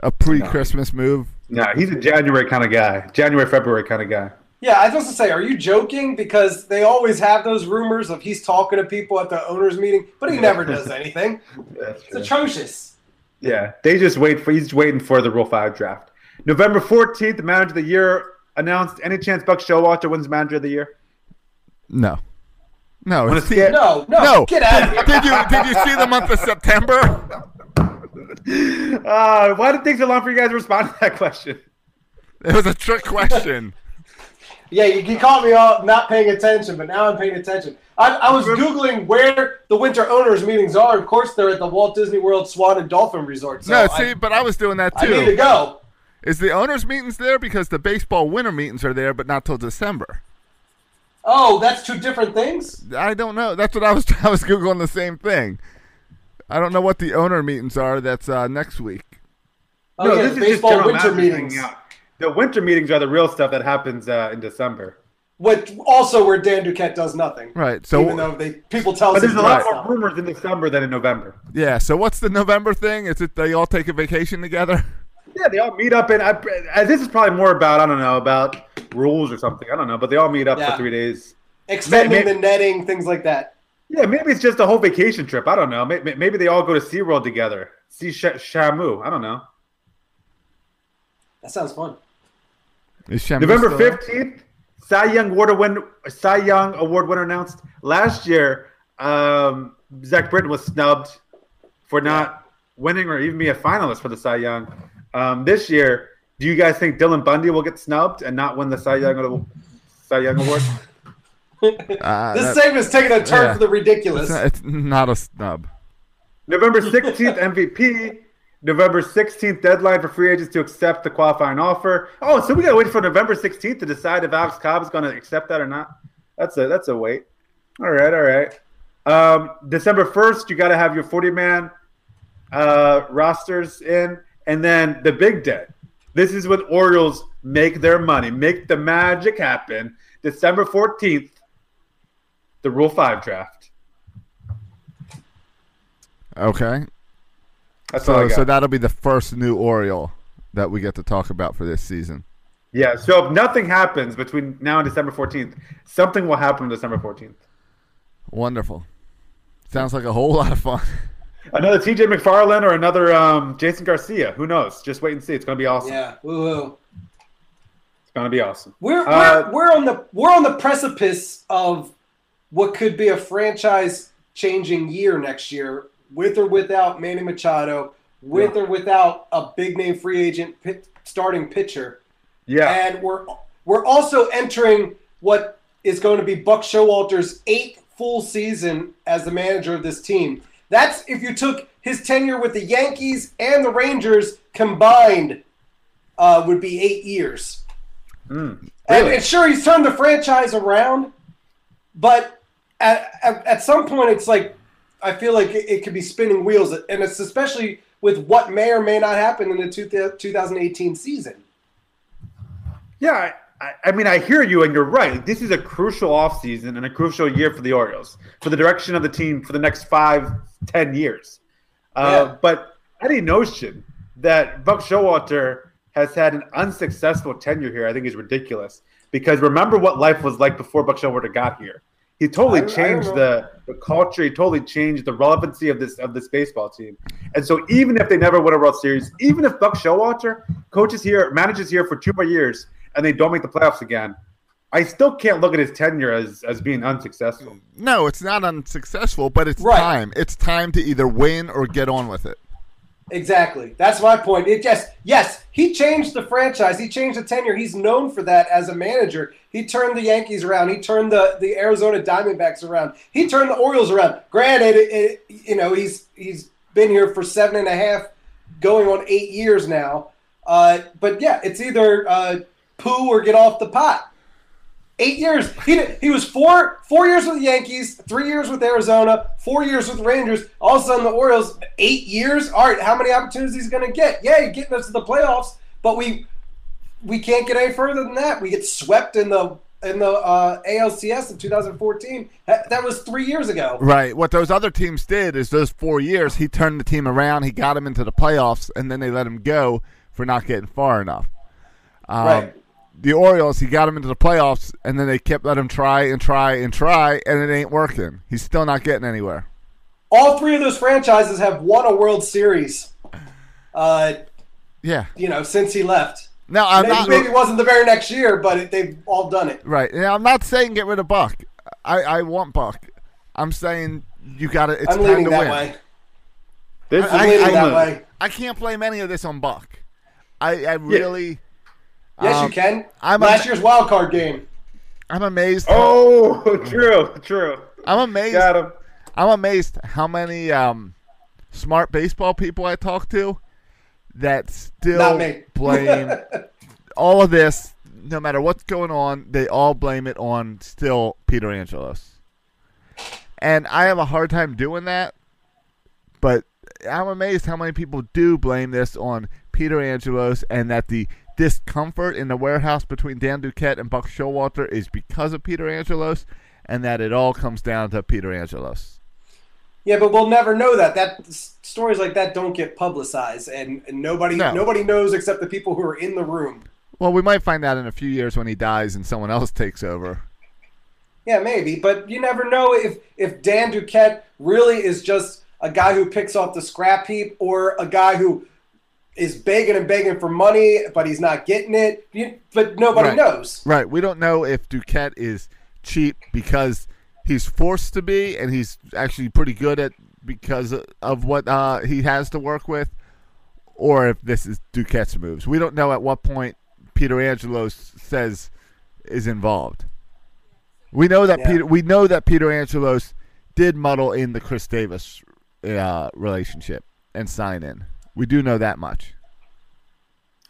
A pre-Christmas no. move? No, he's a January kind of guy. January, February kind of guy. Yeah, I was supposed to say, are you joking? Because they always have those rumors of he's talking to people at the owners' meeting, but he never does anything. it's atrocious. Yeah, they just wait for he's waiting for the Rule Five draft. November fourteenth, the Manager of the Year announced. Any chance Buck Showalter wins Manager of the Year? No. No, Wanna it's see it? No, no, no. get out of here. did you did you see the month of September? Uh, why did it take so long for you guys to respond to that question? It was a trick question. Yeah, you, you caught me off not paying attention, but now I'm paying attention. I, I was googling where the winter owners meetings are. Of course, they're at the Walt Disney World Swan and Dolphin Resort. So no, I, see, but I was doing that too. I need to too. go. Is the owners' meetings there because the baseball winter meetings are there, but not till December? Oh, that's two different things. I don't know. That's what I was. I was googling the same thing. I don't know what the owner meetings are. That's uh, next week. Oh, yeah, the baseball general winter meetings. out. The winter meetings are the real stuff that happens uh, in December. Which also where Dan Duquette does nothing. Right. So even though they people tell us. But there's a lot does more rumors in December than in November. yeah. So what's the November thing? Is it they all take a vacation together? Yeah, they all meet up, and I, I, this is probably more about I don't know about rules or something. I don't know, but they all meet up Yeah. for three days. extending May- the netting, things like that. Yeah, maybe it's just a whole vacation trip. I don't know. Maybe, maybe they all go to SeaWorld together. See Sh- Shamu. I don't know. That sounds fun. Is Shamu November still fifteenth, Cy Young Award win Cy Young Award winner announced. Last year, um, Zach Britton was snubbed for not winning or even be a finalist for the Cy Young. Um, this year, do you guys think Dylan Bundy will get snubbed and not win the Cy Young Cy Young Award? Uh, This that- segment is taking a turn yeah. for the ridiculous. it's, not, it's not a snub. November 16th, MVP. November 16th, deadline for free agents to accept the qualifying offer. Oh, so we got to wait for November 16th to decide if Alex Cobb is going to accept that or not. That's a that's a wait. All right, all right. Um, December 1st, you got to have your 40 man uh, rosters in. And then the big day. This is when Orioles make their money, make the magic happen. December 14th, the Rule 5 draft. Okay. That's all I So got. so that'll be the first new Oriole that we get to talk about for this season. Yeah, so if nothing happens between now and December 14th, something will happen on December 14th. Wonderful. Sounds like a whole lot of fun. Another TJ McFarland or another um, Jason Garcia. Who knows? Just wait and see. It's going to be awesome. yeah, woo-hoo. It's going to be awesome. We're, Uh, we're, we're on the we're on the precipice of what could be a franchise changing year next year, with or without Manny Machado, with or without a big name free agent pit, starting pitcher, Yeah. and we're we're also entering what is going to be Buck Showalter's eighth full season as the manager of this team. That's if you took his tenure with the Yankees and the Rangers combined, uh, would be eight years. And, Really? and sure, he's turned the franchise around, but at, at, at some point, it's like I feel like it, it could be spinning wheels, and it's especially with what may or may not happen in the two, 2018 season. Yeah, I, I mean, I hear you, and you're right. This is a crucial offseason and a crucial year for the Orioles, for the direction of the team for the next five, ten years. Uh, Yeah. But any notion that Buck Showalter has had an unsuccessful tenure here, I think is ridiculous. Because remember what life was like before Buck Showalter got here. He totally I- I changed don't the, the culture. He totally changed the relevancy of this of this baseball team. And so, even if they never win a World Series, even if Buck Showalter coaches here, manages here for two more years, and they don't make the playoffs again, I still can't look at his tenure as as being unsuccessful. No, it's not unsuccessful, but it's Right. time. It's time to either win or get on with it. Exactly. That's my point. It just yes, he changed the franchise. He changed the tenure. He's known for that as a manager. He turned the Yankees around. He turned the, the Arizona Diamondbacks around. He turned the Orioles around. Granted, it, it, you know he's he's been here for seven and a half, going on eight years now. Uh, but yeah, it's either uh, poo or get off the pot. Eight years. He did, he was four four years with the Yankees, three years with Arizona, four years with the Rangers. All of a sudden, the Orioles eight years. All right, how many opportunities he's going to get? Yeah, you're getting us to the playoffs, but we we can't get any further than that. We get swept in the in the uh, ALCS in 2014. That, that was three years ago. Right. What those other teams did is those four years, he turned the team around, he got him into the playoffs, and then they let him go for not getting far enough. Um, Right. The Orioles, he got him into the playoffs, and then they kept letting him try and try and try, and it ain't working. He's still not getting anywhere. All three of those franchises have won a World Series. Uh, Yeah. you know, since he left. Now I'm Maybe, not maybe it wasn't the very next year, but it, they've all done it. right. Now I'm not saying get rid of Buck. I, I want Buck, I'm saying you got to. It's I'm time leaning to that win. way. This I'm is- leaning I- that I- way. I can't blame any of this on Buck. I, I really, Yes, Um, you can. I'm Last a- year's wild card game. I'm amazed. Oh, true, true. I'm amazed. Got him. I'm amazed how many um, smart baseball people I talk to that still blame all of this. No matter what's going on, they all blame it on still Peter Angelos. And I have a hard time doing that, but I'm amazed how many people do blame this on Peter Angelos and that the discomfort in the warehouse between Dan Duquette and Buck Showalter is because of Peter Angelos and that it all comes down to Peter Angelos. Yeah, but we'll never know that. That stories like that don't get publicized, and, and nobody No. nobody knows except the people who are in the room. Well, we might find out in a few years when he dies and someone else takes over. Yeah, maybe, but you never know if if Dan Duquette really is just a guy who picks off the scrap heap, or a guy who is begging and begging for money, but he's not getting it. But nobody Right. knows. Right. We don't know if Duquette is cheap because he's forced to be, and he's actually pretty good at because of what uh, he has to work with, or if this is Duquette's moves. We don't know at what point Peter Angelos says is involved. We know that Yeah. Peter. We know that Peter Angelos did muddle in the Chris Davis uh, relationship and sign in. We do know that much.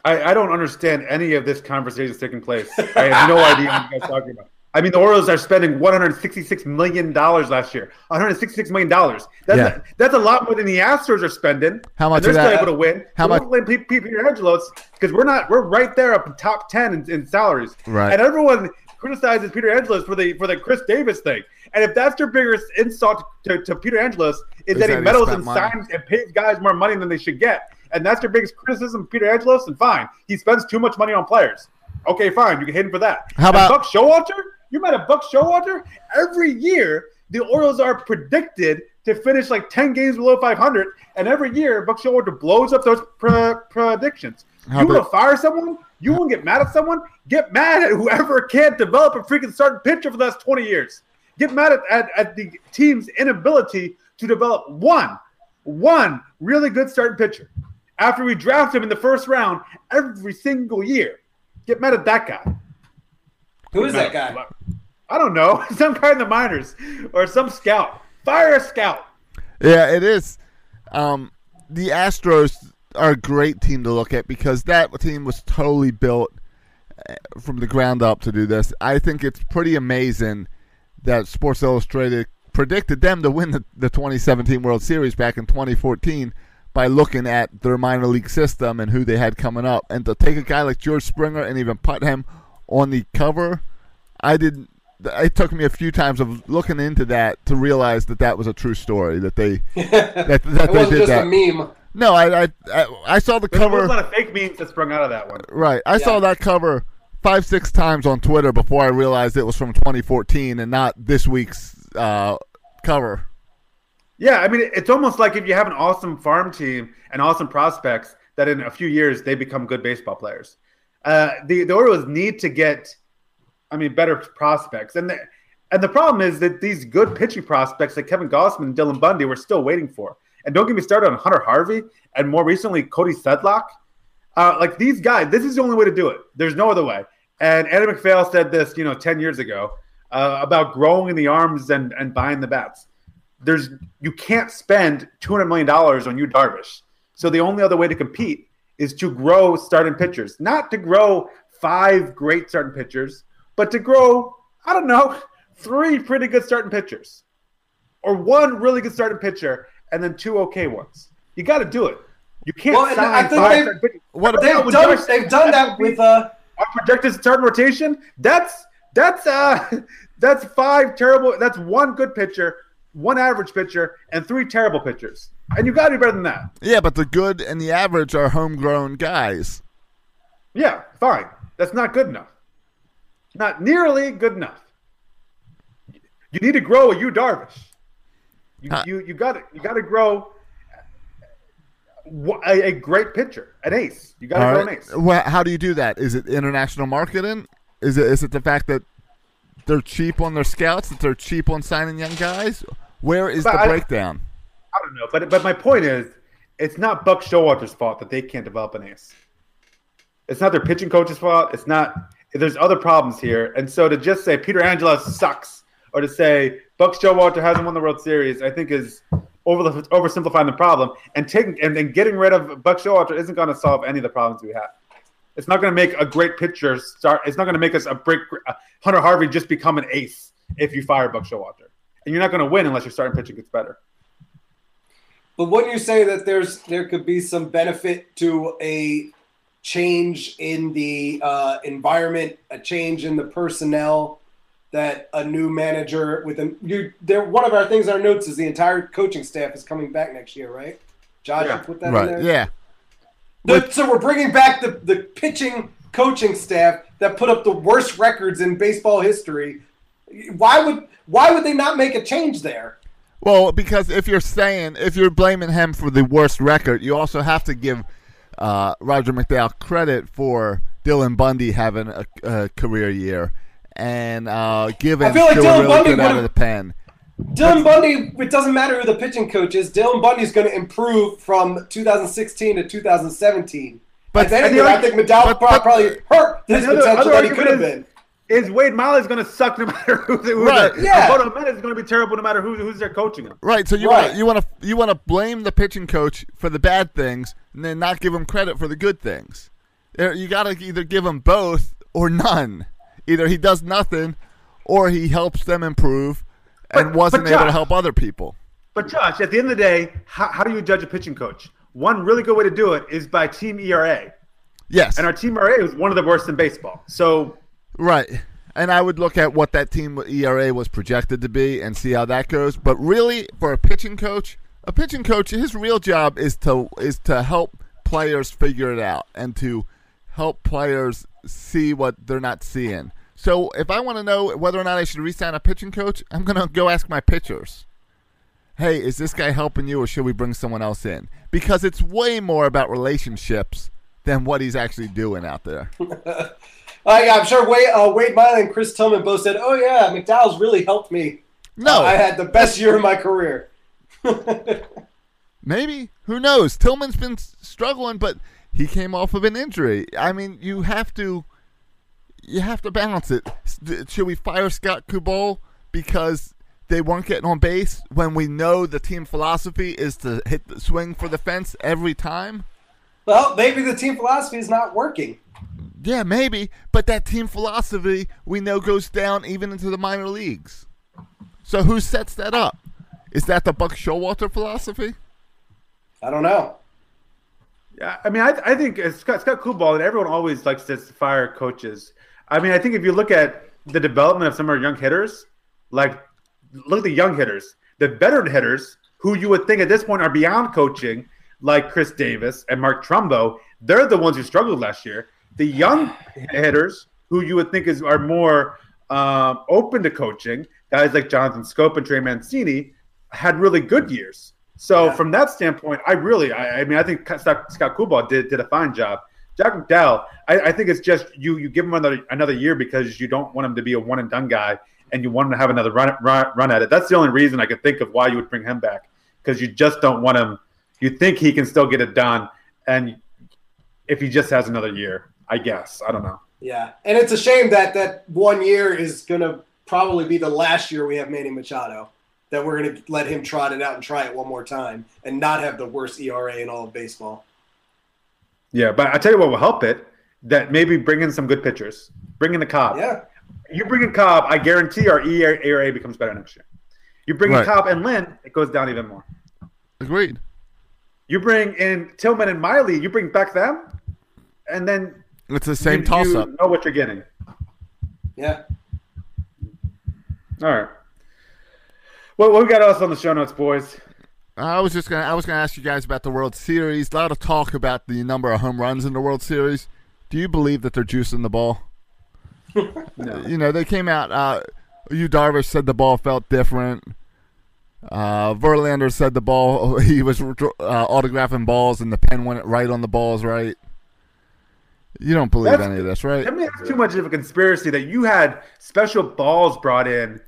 I, I don't understand any of this conversation taking place. I have no idea what you guys are talking about. I mean, the Orioles are spending 166 million dollars last year. 166 million dollars. That's Yeah. a, that's a lot more than the Astros are spending. How much And they're still able to win. how much- don't blame P- P- Peter Angelos because we're not. We're right there up in top 10 in, in salaries. Right. And everyone criticizes Peter Angelos for the for the Chris Davis thing. And if that's your biggest insult to, to Peter Angelos is, Is that he that he meddles and money. signs and pays guys more money than they should get, and that's your biggest criticism of Peter Angelos, and fine, he spends too much money on players. Okay, fine, you can hit him for that. How And about- Buck Showalter? You met a Buck Showalter? Every year, the Orioles are predicted to finish like 10 games below 500, and every year, Buck Showalter blows up those pre- predictions. How you want to fire someone? You want to get mad at someone? Get mad at whoever can't develop a freaking starting pitcher for the last 20 years. Get mad at, at, at the team's inability to develop one, one really good starting pitcher. After we draft him in the first round every single year. Get mad at that guy. Who is that guy? I don't know. Some guy in the minors or some scout. Fire a scout. Yeah, it is. Um, the Astros are a great team to look at because that team was totally built uh, from the ground up to do this. I think it's pretty amazing that Sports Illustrated predicted them to win the, the 2017 World Series back in 2014 by looking at their minor league system and who they had coming up. And to take a guy like George Springer and even put him on the cover, I didn't. It took me a few times of looking into that to realize that that was a true story. That they that, that It they wasn't did just that. a meme. No, I, I I I saw the cover. There was a lot of fake memes that sprung out of that one. Right, I saw that cover five six times on Twitter before I realized it was from 2014 and not this week's uh, cover. Yeah, I mean, it's almost like if you have an awesome farm team and awesome prospects, that in a few years they become good baseball players. Uh, the the Orioles need to get, I mean, better prospects, and the and the problem is that these good pitching prospects like Kevin Gausman and Dylan Bundy we're still waiting for. And don't get me started on Hunter Harvey and more recently Cody Sedlock. Uh, like these guys, this is the only way to do it. There's no other way. And Andy MacPhail said this, you know, ten years ago uh, about growing in the arms and and buying the bats there's you can't spend two hundred million dollars on Yu Darvish. So the only other way to compete is to grow starting pitchers, not to grow five great starting pitchers, but to grow I don't know three pretty good starting pitchers, or one really good starting pitcher and then two okay ones. You got to do it. You can't Well, sign I think five they've- starting pitchers. What about They've with done, Darvish- they've done that with uh, our projected starting rotation, that's that's uh that's five terrible that's one good pitcher, one average pitcher, and three terrible pitchers. And you gotta be better than that. Yeah, but the good and the average are homegrown guys. Yeah, fine. That's not good enough. Not nearly good enough. You need to grow a Yu Darvish. You Huh. you you got to you got to grow a, a great pitcher, an ace. You got to grow right. an ace. Well, how do you do that? Is it international marketing? Is it is it the fact that they're cheap on their scouts, that they're cheap on signing young guys? Where is But the I- breakdown? I don't know, but but my point is, it's not Buck Showalter's fault that they can't develop an ace. It's not their pitching coach's fault. It's not. There's other problems here, and so to just say Peter Angelos sucks, or to say Buck Showalter hasn't won the World Series, I think is over the, oversimplifying the problem. And taking and then getting rid of Buck Showalter isn't going to solve any of the problems we have. It's not going to make a great pitcher start. It's not going to make us a break. Uh, Hunter Harvey just become an ace if you fire Buck Showalter, and you're not going to win unless your starting pitching gets better. But wouldn't you say that there's there could be some benefit to a change in the uh, environment, a change in the personnel that a new manager with a you there one of our things our notes is the entire coaching staff is coming back next year, right? Josh, Yeah. you put that in there. Yeah. The- so we're bringing back the the pitching coaching staff that put up the worst records in baseball history. Why would why would they not make a change there? Well, because if you're saying if you're blaming him for the worst record, you also have to give uh, Roger McDowell credit for Dylan Bundy having a, a career year and uh, giving I feel like still Dylan really Bundy good out of the pen. Dylan Bundy, it doesn't matter who the pitching coach is. Dylan Bundy's going to improve from 2016 to 2017. But- But if anything, and the I think McDowell but- but- probably hurt his Another- potential other that he could have been. Is Wade Miley's going to suck no matter who? who Right. The, Yeah. Alberto Mena is going to be terrible no matter who, who's there coaching him. Right, so you Right. want you want to you want to blame the pitching coach for the bad things and then not give him credit for the good things. You got to either give him both or none. Either he does nothing or he helps them improve and But- wasn't but able to help other people. But Josh, at the end of the day, how, how do you judge a pitching coach? One really good way to do it is by team ERA, Yes. and our team ERA was one of the worst in baseball. So Right. And I would look at what that team ERA was projected to be and see how that goes. But really, for a pitching coach, a pitching coach, his real job is to is to help players figure it out and to help players see what they're not seeing. So if I want to know whether or not I should re-sign a pitching coach, I'm gonna go ask my pitchers. Hey, is this guy helping you, or should we bring someone else in? Because it's way more about relationships than what he's actually doing out there. Uh, I'm sure Wade, uh, Wade Miley and Chris Tillman both said, "Oh yeah, McDowell's really helped me. No, I had the best year of my career." Maybe. Who knows? Tillman's been struggling, but he came off of an injury. I mean, you have to you have to balance it. Should we fire Scott Coolbaugh because they weren't getting on base when we know the team philosophy is to hit the swing for the fence every time? Well, maybe the team philosophy is not working. Yeah, maybe, but that team philosophy we know goes down even into the minor leagues. So who sets that up? Is that the Buck Showalter philosophy? I don't know. Yeah, I mean, I, I think uh, Scott, Scott Coolbaugh and everyone always likes to fire coaches. I mean, I think if you look at the development of some of our young hitters, like look at the young hitters, the veteran hitters who you would think at this point are beyond coaching, like Chris Davis and Mark Trumbo, they're the ones who struggled last year. The young hitters who you would think is are more um, open to coaching, guys like Jonathan Schoop and Trey Mancini, had really good years. So Yeah. from that standpoint, I really, I, I mean, I think Scott, Scott Coolbaugh did did a fine job. Jack McDowell, I, I think it's just you you give him another another year because you don't want him to be a one and done guy, and you want him to have another run run, run at it. That's the only reason I could think of why you would bring him back because you just don't want him. You think he can still get it done, and if he just has another year, I guess I don't know. Yeah, and it's a shame that that one year is to probably be the last year we have Manny Machado. That we're to let him trot it out and try it one more time and not have the worst ERA in all of baseball. Yeah, but I tell you what will help it. That maybe bring in some good pitchers. Bring in the Cobb. Yeah, You bring in Cobb, I guarantee our ERA becomes better next year. You bring Right. in Cobb and Lynn, it goes down even more. Agreed. You bring in Tillman and Miley, you bring back them, and then It's the same you, toss you up. know what you're getting. yeah. All right. Well, what we got else on the show notes, boys? I was just gonna I was gonna ask you guys about the World Series. A lot of talk about the number of home runs in the World Series. Do you believe that they're juicing the ball? No. You know, they came out. Uh, Yu Darvish said the ball felt different. Uh, Verlander said the ball he was uh, autographing balls and the pen went right on the balls right. You don't believe That's- any of this, right? I mean, it's too much of a conspiracy that you had special balls brought in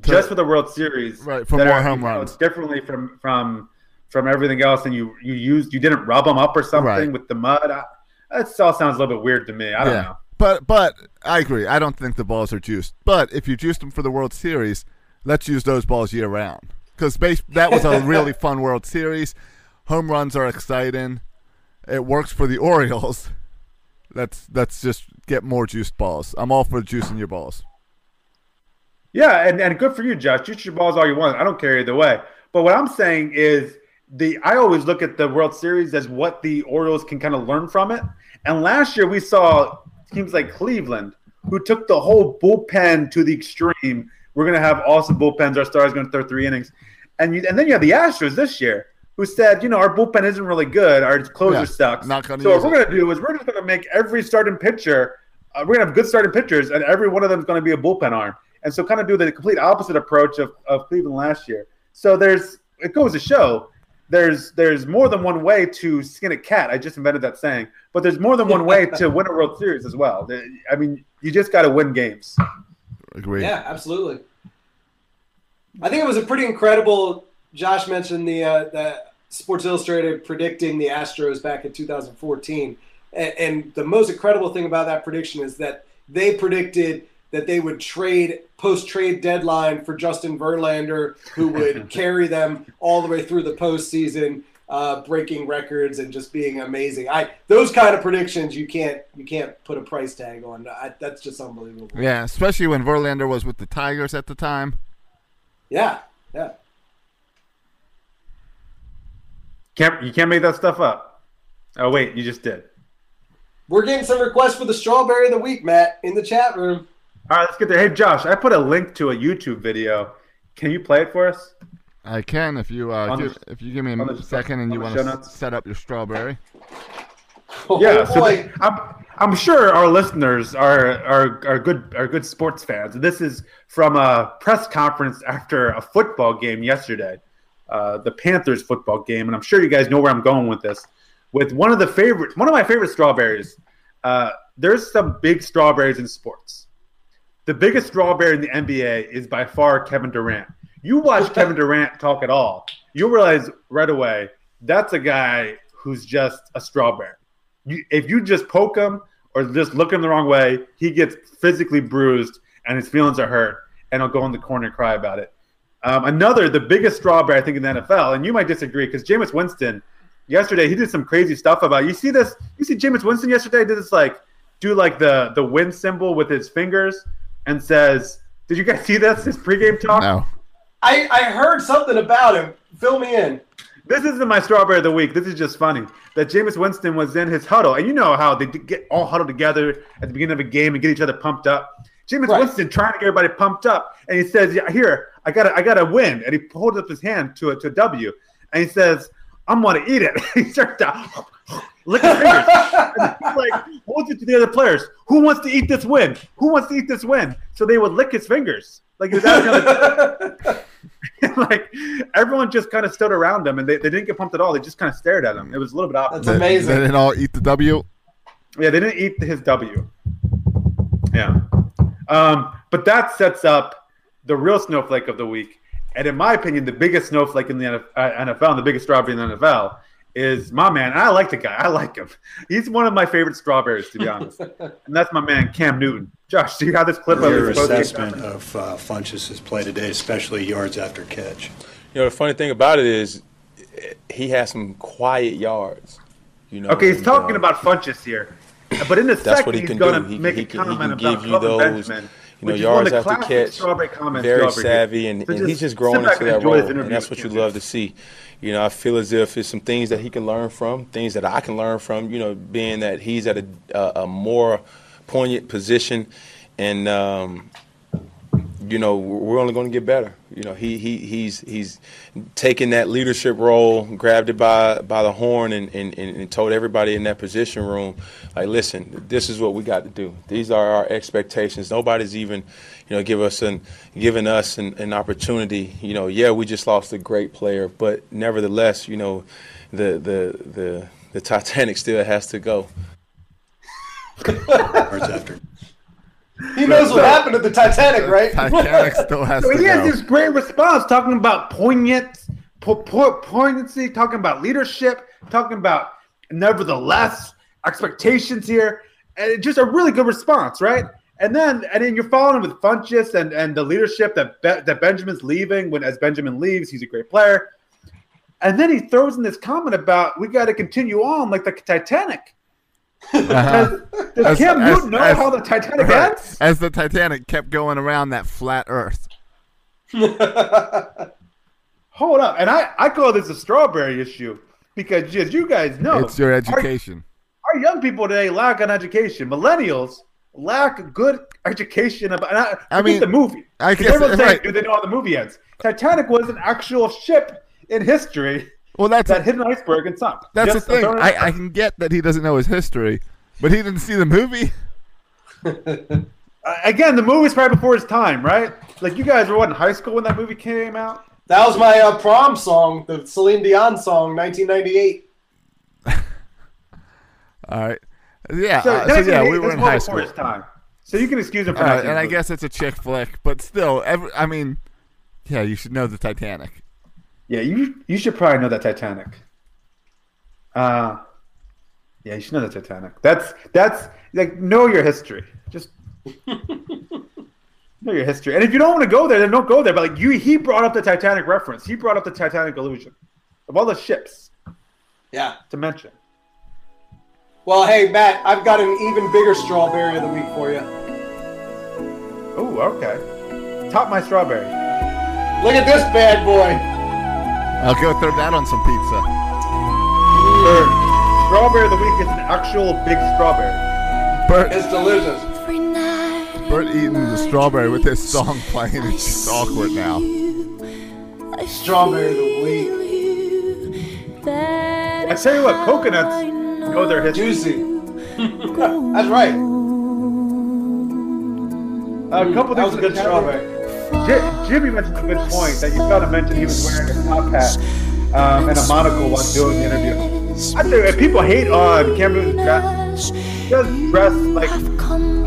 just for the World Series, Right, for more are, home runs. differently from from from everything else, and you you used you didn't rub them up or something Right. with the mud. I, that all sounds a little bit weird to me. I don't know. But but I agree. I don't think the balls are juiced. But if you juiced them for the World Series, let's use those balls year round because base that was a really fun World Series. Home runs are exciting. It works for the Orioles. Let's let's just get more juiced balls. I'm all for juicing your balls. Yeah, and, and good for you, Josh. Shoot your balls all you want. I don't care either way. But what I'm saying is the I always look at the World Series as what the Orioles can kind of learn from it. And last year we saw teams like Cleveland who took the whole bullpen to the extreme. We're gonna have awesome bullpens. Our stars going to throw three innings, and you, and then you have the Astros this year who said, you know, our bullpen isn't really good. Our closer Yeah, sucks. not gonna so what we're gonna do is we're just gonna make every starting pitcher. Uh, we're gonna have good starting pitchers, and every one of them is gonna be a bullpen arm. And so, kind of do the complete opposite approach of, of Cleveland last year. So there's it goes to show there's there's more than one way to skin a cat. I just invented that saying, but there's more than one way to win a World Series as well. I mean, you just got to win games. Agree. Yeah, absolutely. I think it was a pretty incredible. Josh mentioned the uh, the Sports Illustrated predicting the Astros back in 2014, and, and the most incredible thing about that prediction is that they predicted that they would trade post trade deadline for Justin Verlander, who would carry them all the way through the postseason, uh, breaking records and just being amazing. I those kind of predictions you can't you can't put a price tag on. I, that's just unbelievable. Yeah, especially when Verlander was with the Tigers at the time. Yeah, yeah. Can't you can't make that stuff up? Oh wait, you just did. We're getting some requests for the strawberry of the week, Matt, in the chat room. All right, let's get there. Hey Josh, I put a link to a YouTube video. Can you play it for us? I can if you uh, On the- give, if you give me a the- second and you want to set up your strawberry. Oh, Yeah, so boy. th- I'm, I'm sure our listeners are, are are good are good sports fans. This is from a press conference after a football game yesterday, uh, the Panthers football game, and I'm sure you guys know where I'm going with this. With one of the favorite, one of my favorite strawberries. Uh, there's some big strawberries in sports. The biggest strawberry in the NBA is by far Kevin Durant. You watch Kevin Durant talk at all, you'll realize right away that's a guy who's just a strawberry. You, if you just poke him or just look him the wrong way, he gets physically bruised and his feelings are hurt, and he'll go in the corner and cry about it. Um, another, the biggest strawberry I think in the NFL, and you might disagree because Jameis Winston yesterday he did some crazy stuff about. You see this? You see Jameis Winston yesterday did this like do like the the win symbol with his fingers and says, "Did you guys see this? His pregame talk." No. I, I heard something about him. Fill me in. This isn't my strawberry of the week. This is just funny that Jameis Winston was in his huddle, and you know how they get all huddled together at the beginning of a game and get each other pumped up. Jameis Right. Winston trying to get everybody pumped up, and he says, "Yeah, here I got I got to win," and he holds up his hand to a to a W, and he says, "I'm gonna eat it." he starts to lick his fingers. and he's like holds it to the other players. Who wants to eat this win? Who wants to eat this win? So they would lick his fingers. Like he was asking other- like everyone just kind of stood around him and they, they didn't get pumped at all. They just kind of stared at him. It was a little bit opposite. That's They, amazing. they didn't all eat the W. Yeah, they didn't eat his W. Yeah. Um, but that sets up the real snowflake of the week. And in my opinion, the biggest snowflake in the uh, NFL and the biggest strawberry in the NFL is my man. And I like the guy. I like him. He's one of my favorite strawberries, to be honest. and that's my man, Cam Newton. Josh, do you have this clip of Your his assessment of uh, Funchess' play today, especially yards after catch. You know, the funny thing about it is he has some quiet yards. You know, Okay, he's and, talking uh, about Funchess here. But in the That's second, what he he's can going to make he a can, he comment can about give you those, Benjamin, you know, which is one of yards the after catch. strawberry comments Very savvy, and, So and he's just just growing into that role, his and that's what you Cam love to see. You know, I feel as if it's some things that he can learn from, things that I can learn from. You know, being that he's at a a, a more poignant position, and um, you know we're only going to get better. You know, he he he's he's taken that leadership role, grabbed it by by the horn, and, and, and told everybody in that position room, like, listen, this is what we got to do. These are our expectations. Nobody's even, you know, give us an giving us an, an opportunity. You know, yeah, we just lost a great player, but nevertheless, you know, the the the the Titanic still has to go. after. He knows what happened at the Titanic, right? Titanic still has So to he has this great response talking about poignant, po- po- poignancy, talking about leadership, talking about nevertheless expectations here, and it's just a really good response, right? And then and then you're following with Funchess and and the leadership that Be- that Benjamin's leaving. When as Benjamin leaves, he's a great player. And then he throws in this comment about we got to continue on like the Titanic. Uh-huh. Does, does As- Cam as- Newton know as- how the Titanic Right. ends? As the Titanic kept going around that flat Earth. Hold up, and I I call this a strawberry issue because as you guys know, It's your our- education. Our, young people today lack an education. Millennials lack good education about. And I, I I mean, mean, the movie. I 'Cause guess- everyone's saying, right. do they know how the movie ends? Titanic was an actual ship in history Well, that's that hit an iceberg and sunk. that's Just the thing. I, I can get that he doesn't know his history, but he didn't see the movie. Uh, again, the movie's probably before his time, right? Like you guys were what in high school when that movie came out. That was my uh, prom song, the Celine Dion song, 1998. All right. Yeah. So, uh, so that's yeah, we were in high school. time. So you can excuse him for All not and I guess it's a chick flick, but still, every, I mean, yeah, you should know the Titanic. Yeah, you you should probably know that Titanic. Uh yeah, you should know the Titanic. That's that's like know your history. Just know your history. And if you don't want to go there, then don't go there. But like you he brought up the Titanic reference. He brought up the Titanic illusion. Of all the ships Yeah. to mention. Well, hey, Matt, I've got an even bigger strawberry of the week for you. Oh, okay. Top my strawberry. Look at this bad boy. I'll go throw that on some pizza. Or strawberry of the week is an actual big strawberry. Bert, It's delicious. Bert eating the strawberry with this song playing. It's just awkward now. Strawberry of the week. I tell you what, coconuts know their history. Juicy. That's right. A couple That things was a good cover. strawberry. J- Jimmy mentioned a good point that you gotta mention he was wearing a top hat um, and a monocle while doing the interview. I think if people hate on Cam Newton's dress, he does dress like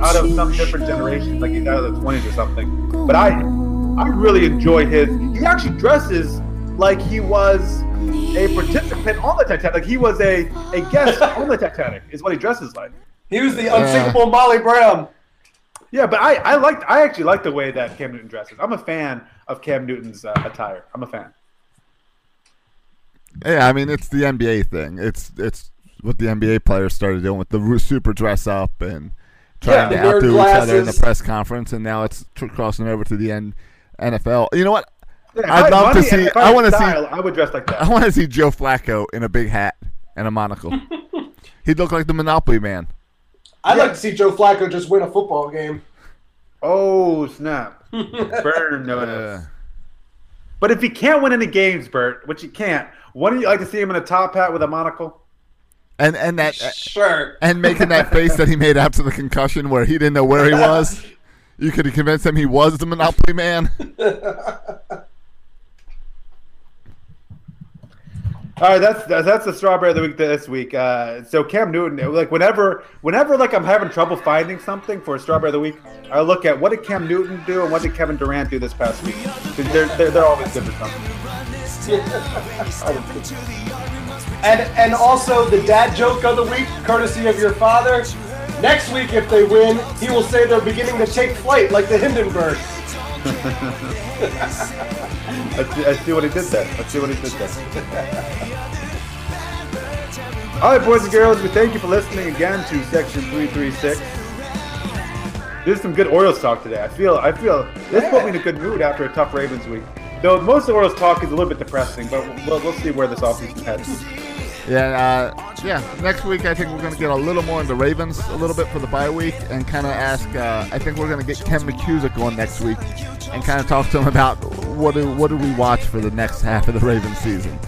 out of some different generation, like he's out of the twenties or something. But I, I really enjoy his. He actually dresses like he was a participant on the Titanic, like he was a a guest on the Titanic. Is what he dresses like. He was the unsinkable Molly Brown. Yeah, but I I liked I actually like the way that Cam Newton dresses. I'm a fan of Cam Newton's uh, attire. I'm a fan. Yeah, I mean, it's the NBA thing. It's it's what the NBA players started doing with the super dress up and trying Yeah, to outdo each other in the press conference, and now it's tr- crossing over to the N- NFL. You know what? Yeah, I'd love to see- if I wanna see- I would dress like that. I want to see Joe Flacco in a big hat and a monocle. He'd look like the Monopoly man. I'd like to see Joe Flacco just win a football game. Oh snap! Burn notice. Uh, But if he can't win any games, Bert, which he can't, wouldn't you like to see him in a top hat with a monocle? and and that Sure. and making that face that he made after the concussion, where he didn't know where he was. You could have convinced him he was the Monopoly man. All right, that's that's, the strawberry of the week this week. Uh, so Cam Newton, like whenever whenever like I'm having trouble finding something for a strawberry of the week, I look at what did Cam Newton do and what did Kevin Durant do this past week. They're, they're, they're always good for something. And and also the dad joke of the week, courtesy of your father. Next week, if they win, he will say they're beginning to take flight like the Hindenburg. Let's see, let's see what he did there. Let's see what he did there. All right, boys and girls, we thank you for listening again to Section 336. This is some good Orioles talk today. I feel, I feel this put me in a good mood after a tough Ravens week. Though most of the Orioles talk is a little bit depressing, but we'll, we'll see where this offseason heads. Yeah, uh, yeah. Next week, I think we're going to get a little more into Ravens a little bit for the bye week, and kind of ask. Uh, I think we're going to get Ken McCusick on next week, and kind of talk to him about what do what do we watch for the next half of the Ravens season.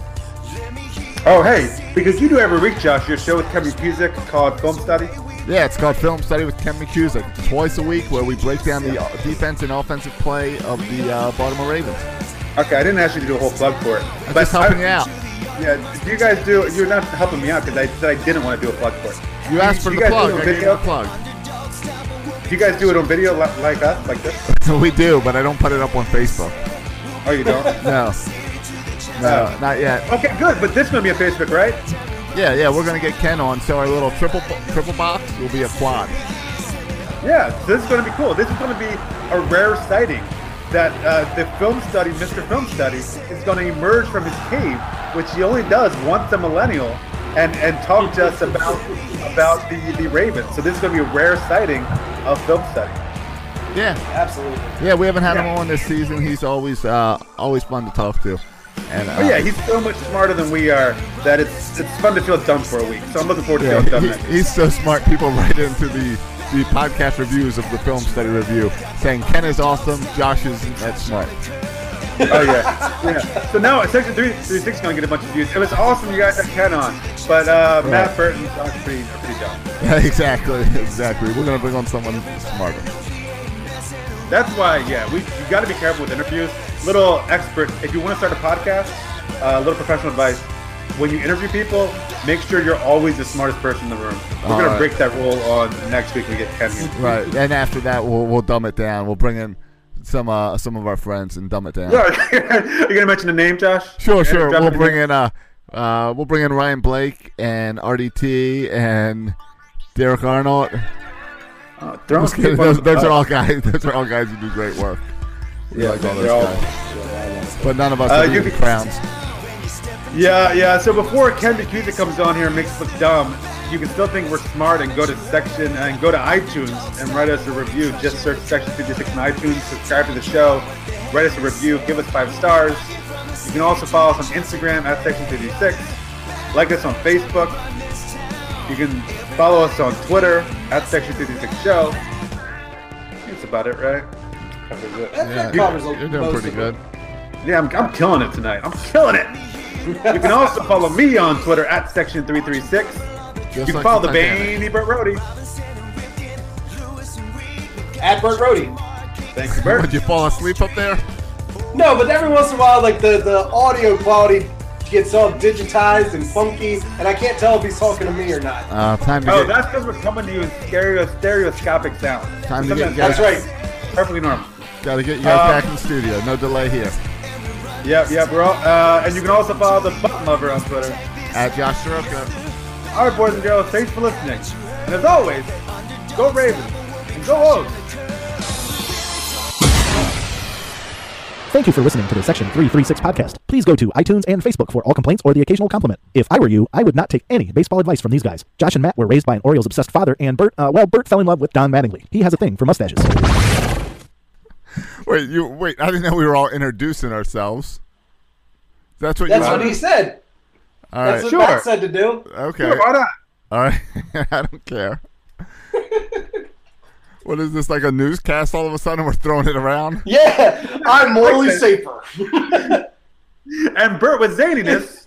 Oh, hey, because you do every week, Josh, your show with Ken Cusick called Film Study. Yeah, it's called Film Study with Ken McCusick, twice a week, where we break down the uh, defense and offensive play of the uh, Baltimore Ravens. Okay, I didn't ask you to do a whole plug for it. I'm just helping you out. Yeah, do you guys do? You're not helping me out because I said I didn't want to do a plug for it. You asked for you the plug. I a gave you video? the plug. Do you guys do it on video like us, like this? we do, but I don't put it up on Facebook. Oh, you don't? No. No, Oh. not yet. Okay, good. But this is gonna be a Facebook, right? Yeah, yeah, we're gonna get Ken on, so our little triple triple box will be a quad. Yeah, this is going to be cool. This is going to be a rare sighting that uh, the film study, Mr. Film Study, is going to emerge from his cave, which he only does once a millennial, and, and talk to us about about the, the Ravens. So this is going to be a rare sighting of film study. Yeah, Absolutely. yeah, we haven't had him on this season. He's always uh, always fun to talk to. And uh, But yeah, he's so much smarter than we are that it's it's fun to feel dumb for a week. So I'm looking forward to yeah, feeling dumb he- next he's so smart. People write into the the podcast reviews of the film study review saying Ken is awesome, Josh is that smart. Oh yeah, yeah. So now Section Three Three Six is gonna get a bunch of views. It was awesome you guys had Ken on, but uh, Matt Right. Burton are pretty are pretty dumb. exactly, exactly. We're gonna bring on someone smarter. That's why, yeah, we you got to be careful with interviews. Little expert, if you want to start a podcast, a uh, little professional advice. When you interview people, make sure you're always the smartest person in the room. We're All gonna right. break that rule on next week. We get Ken here. Right, and after that, we'll we'll dumb it down. We'll bring in some uh some of our friends and dumb it down. You're gonna mention a name, Josh? Sure, sure. We'll bring name? in uh, uh, we'll bring in Ryan Blake and RDT and Derek Arnold. Some Those, on those are all guys. Those are all guys who do great work. We Yeah, like all those all- guys. But none of us Uh, are you the crowns. Yeah, yeah. So before Ken Bakuza comes on here and makes us look dumb, you can still think we're smart and go to section and go to iTunes and write us a review. Just search Section 56 on iTunes, subscribe to the show, write us a review, give us five stars. You can also follow us on Instagram at Section 56, like us on Facebook. You can follow us on Twitter at Section 56 Show. That's about it, right? Covers it. That, that Yeah, you're, you're doing pretty of good. It. Yeah, I'm, I'm killing it tonight. I'm killing it. You can also follow me on Twitter at Section 336. Just You can like follow the Titanic. Bainy Burt Roadie. At Burt Rohde. Thank you, Bert. Would you fall asleep up there? No, but every once in a while, like the, the audio quality gets all digitized and funky, and I can't tell if he's talking to me or not. Uh, time to Oh, get. that's because we're coming to you in stereo, stereoscopic sound. Time to get Sometimes- guys- That's right. Perfectly normal. Got to get you guys Uh, back in the studio. No delay here. Yep, yep. We're all, uh, and you can also follow the Butt Lover on Twitter. At Josh Soroka. All right, boys and girls, thanks for listening. And as always, go Ravens and go O's. Thank you for listening to the Section 336 podcast. Please go to iTunes and Facebook for all complaints or the occasional compliment. If I were you, I would not take any baseball advice from these guys. Josh and Matt were raised by an Orioles obsessed father, and Bert, uh, well, Bert fell in love with Don Mattingly. He has a thing for mustaches. Wait, you wait. I didn't know we were all introducing ourselves. That's what. That's you what he said. All That's what Sure. Matt said to do. Okay. Sure, why not? All right. I don't care. what is this like a newscast? All of a sudden, we're throwing it around. Yeah, I'm morally safer. And Bert with zaniness.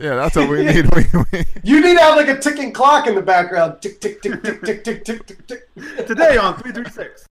Yeah, that's what we need. We, we, You need to have like a ticking clock in the background. Tick, tick, tick, tick, tick, tick, tick, tick, tick. Today on 336.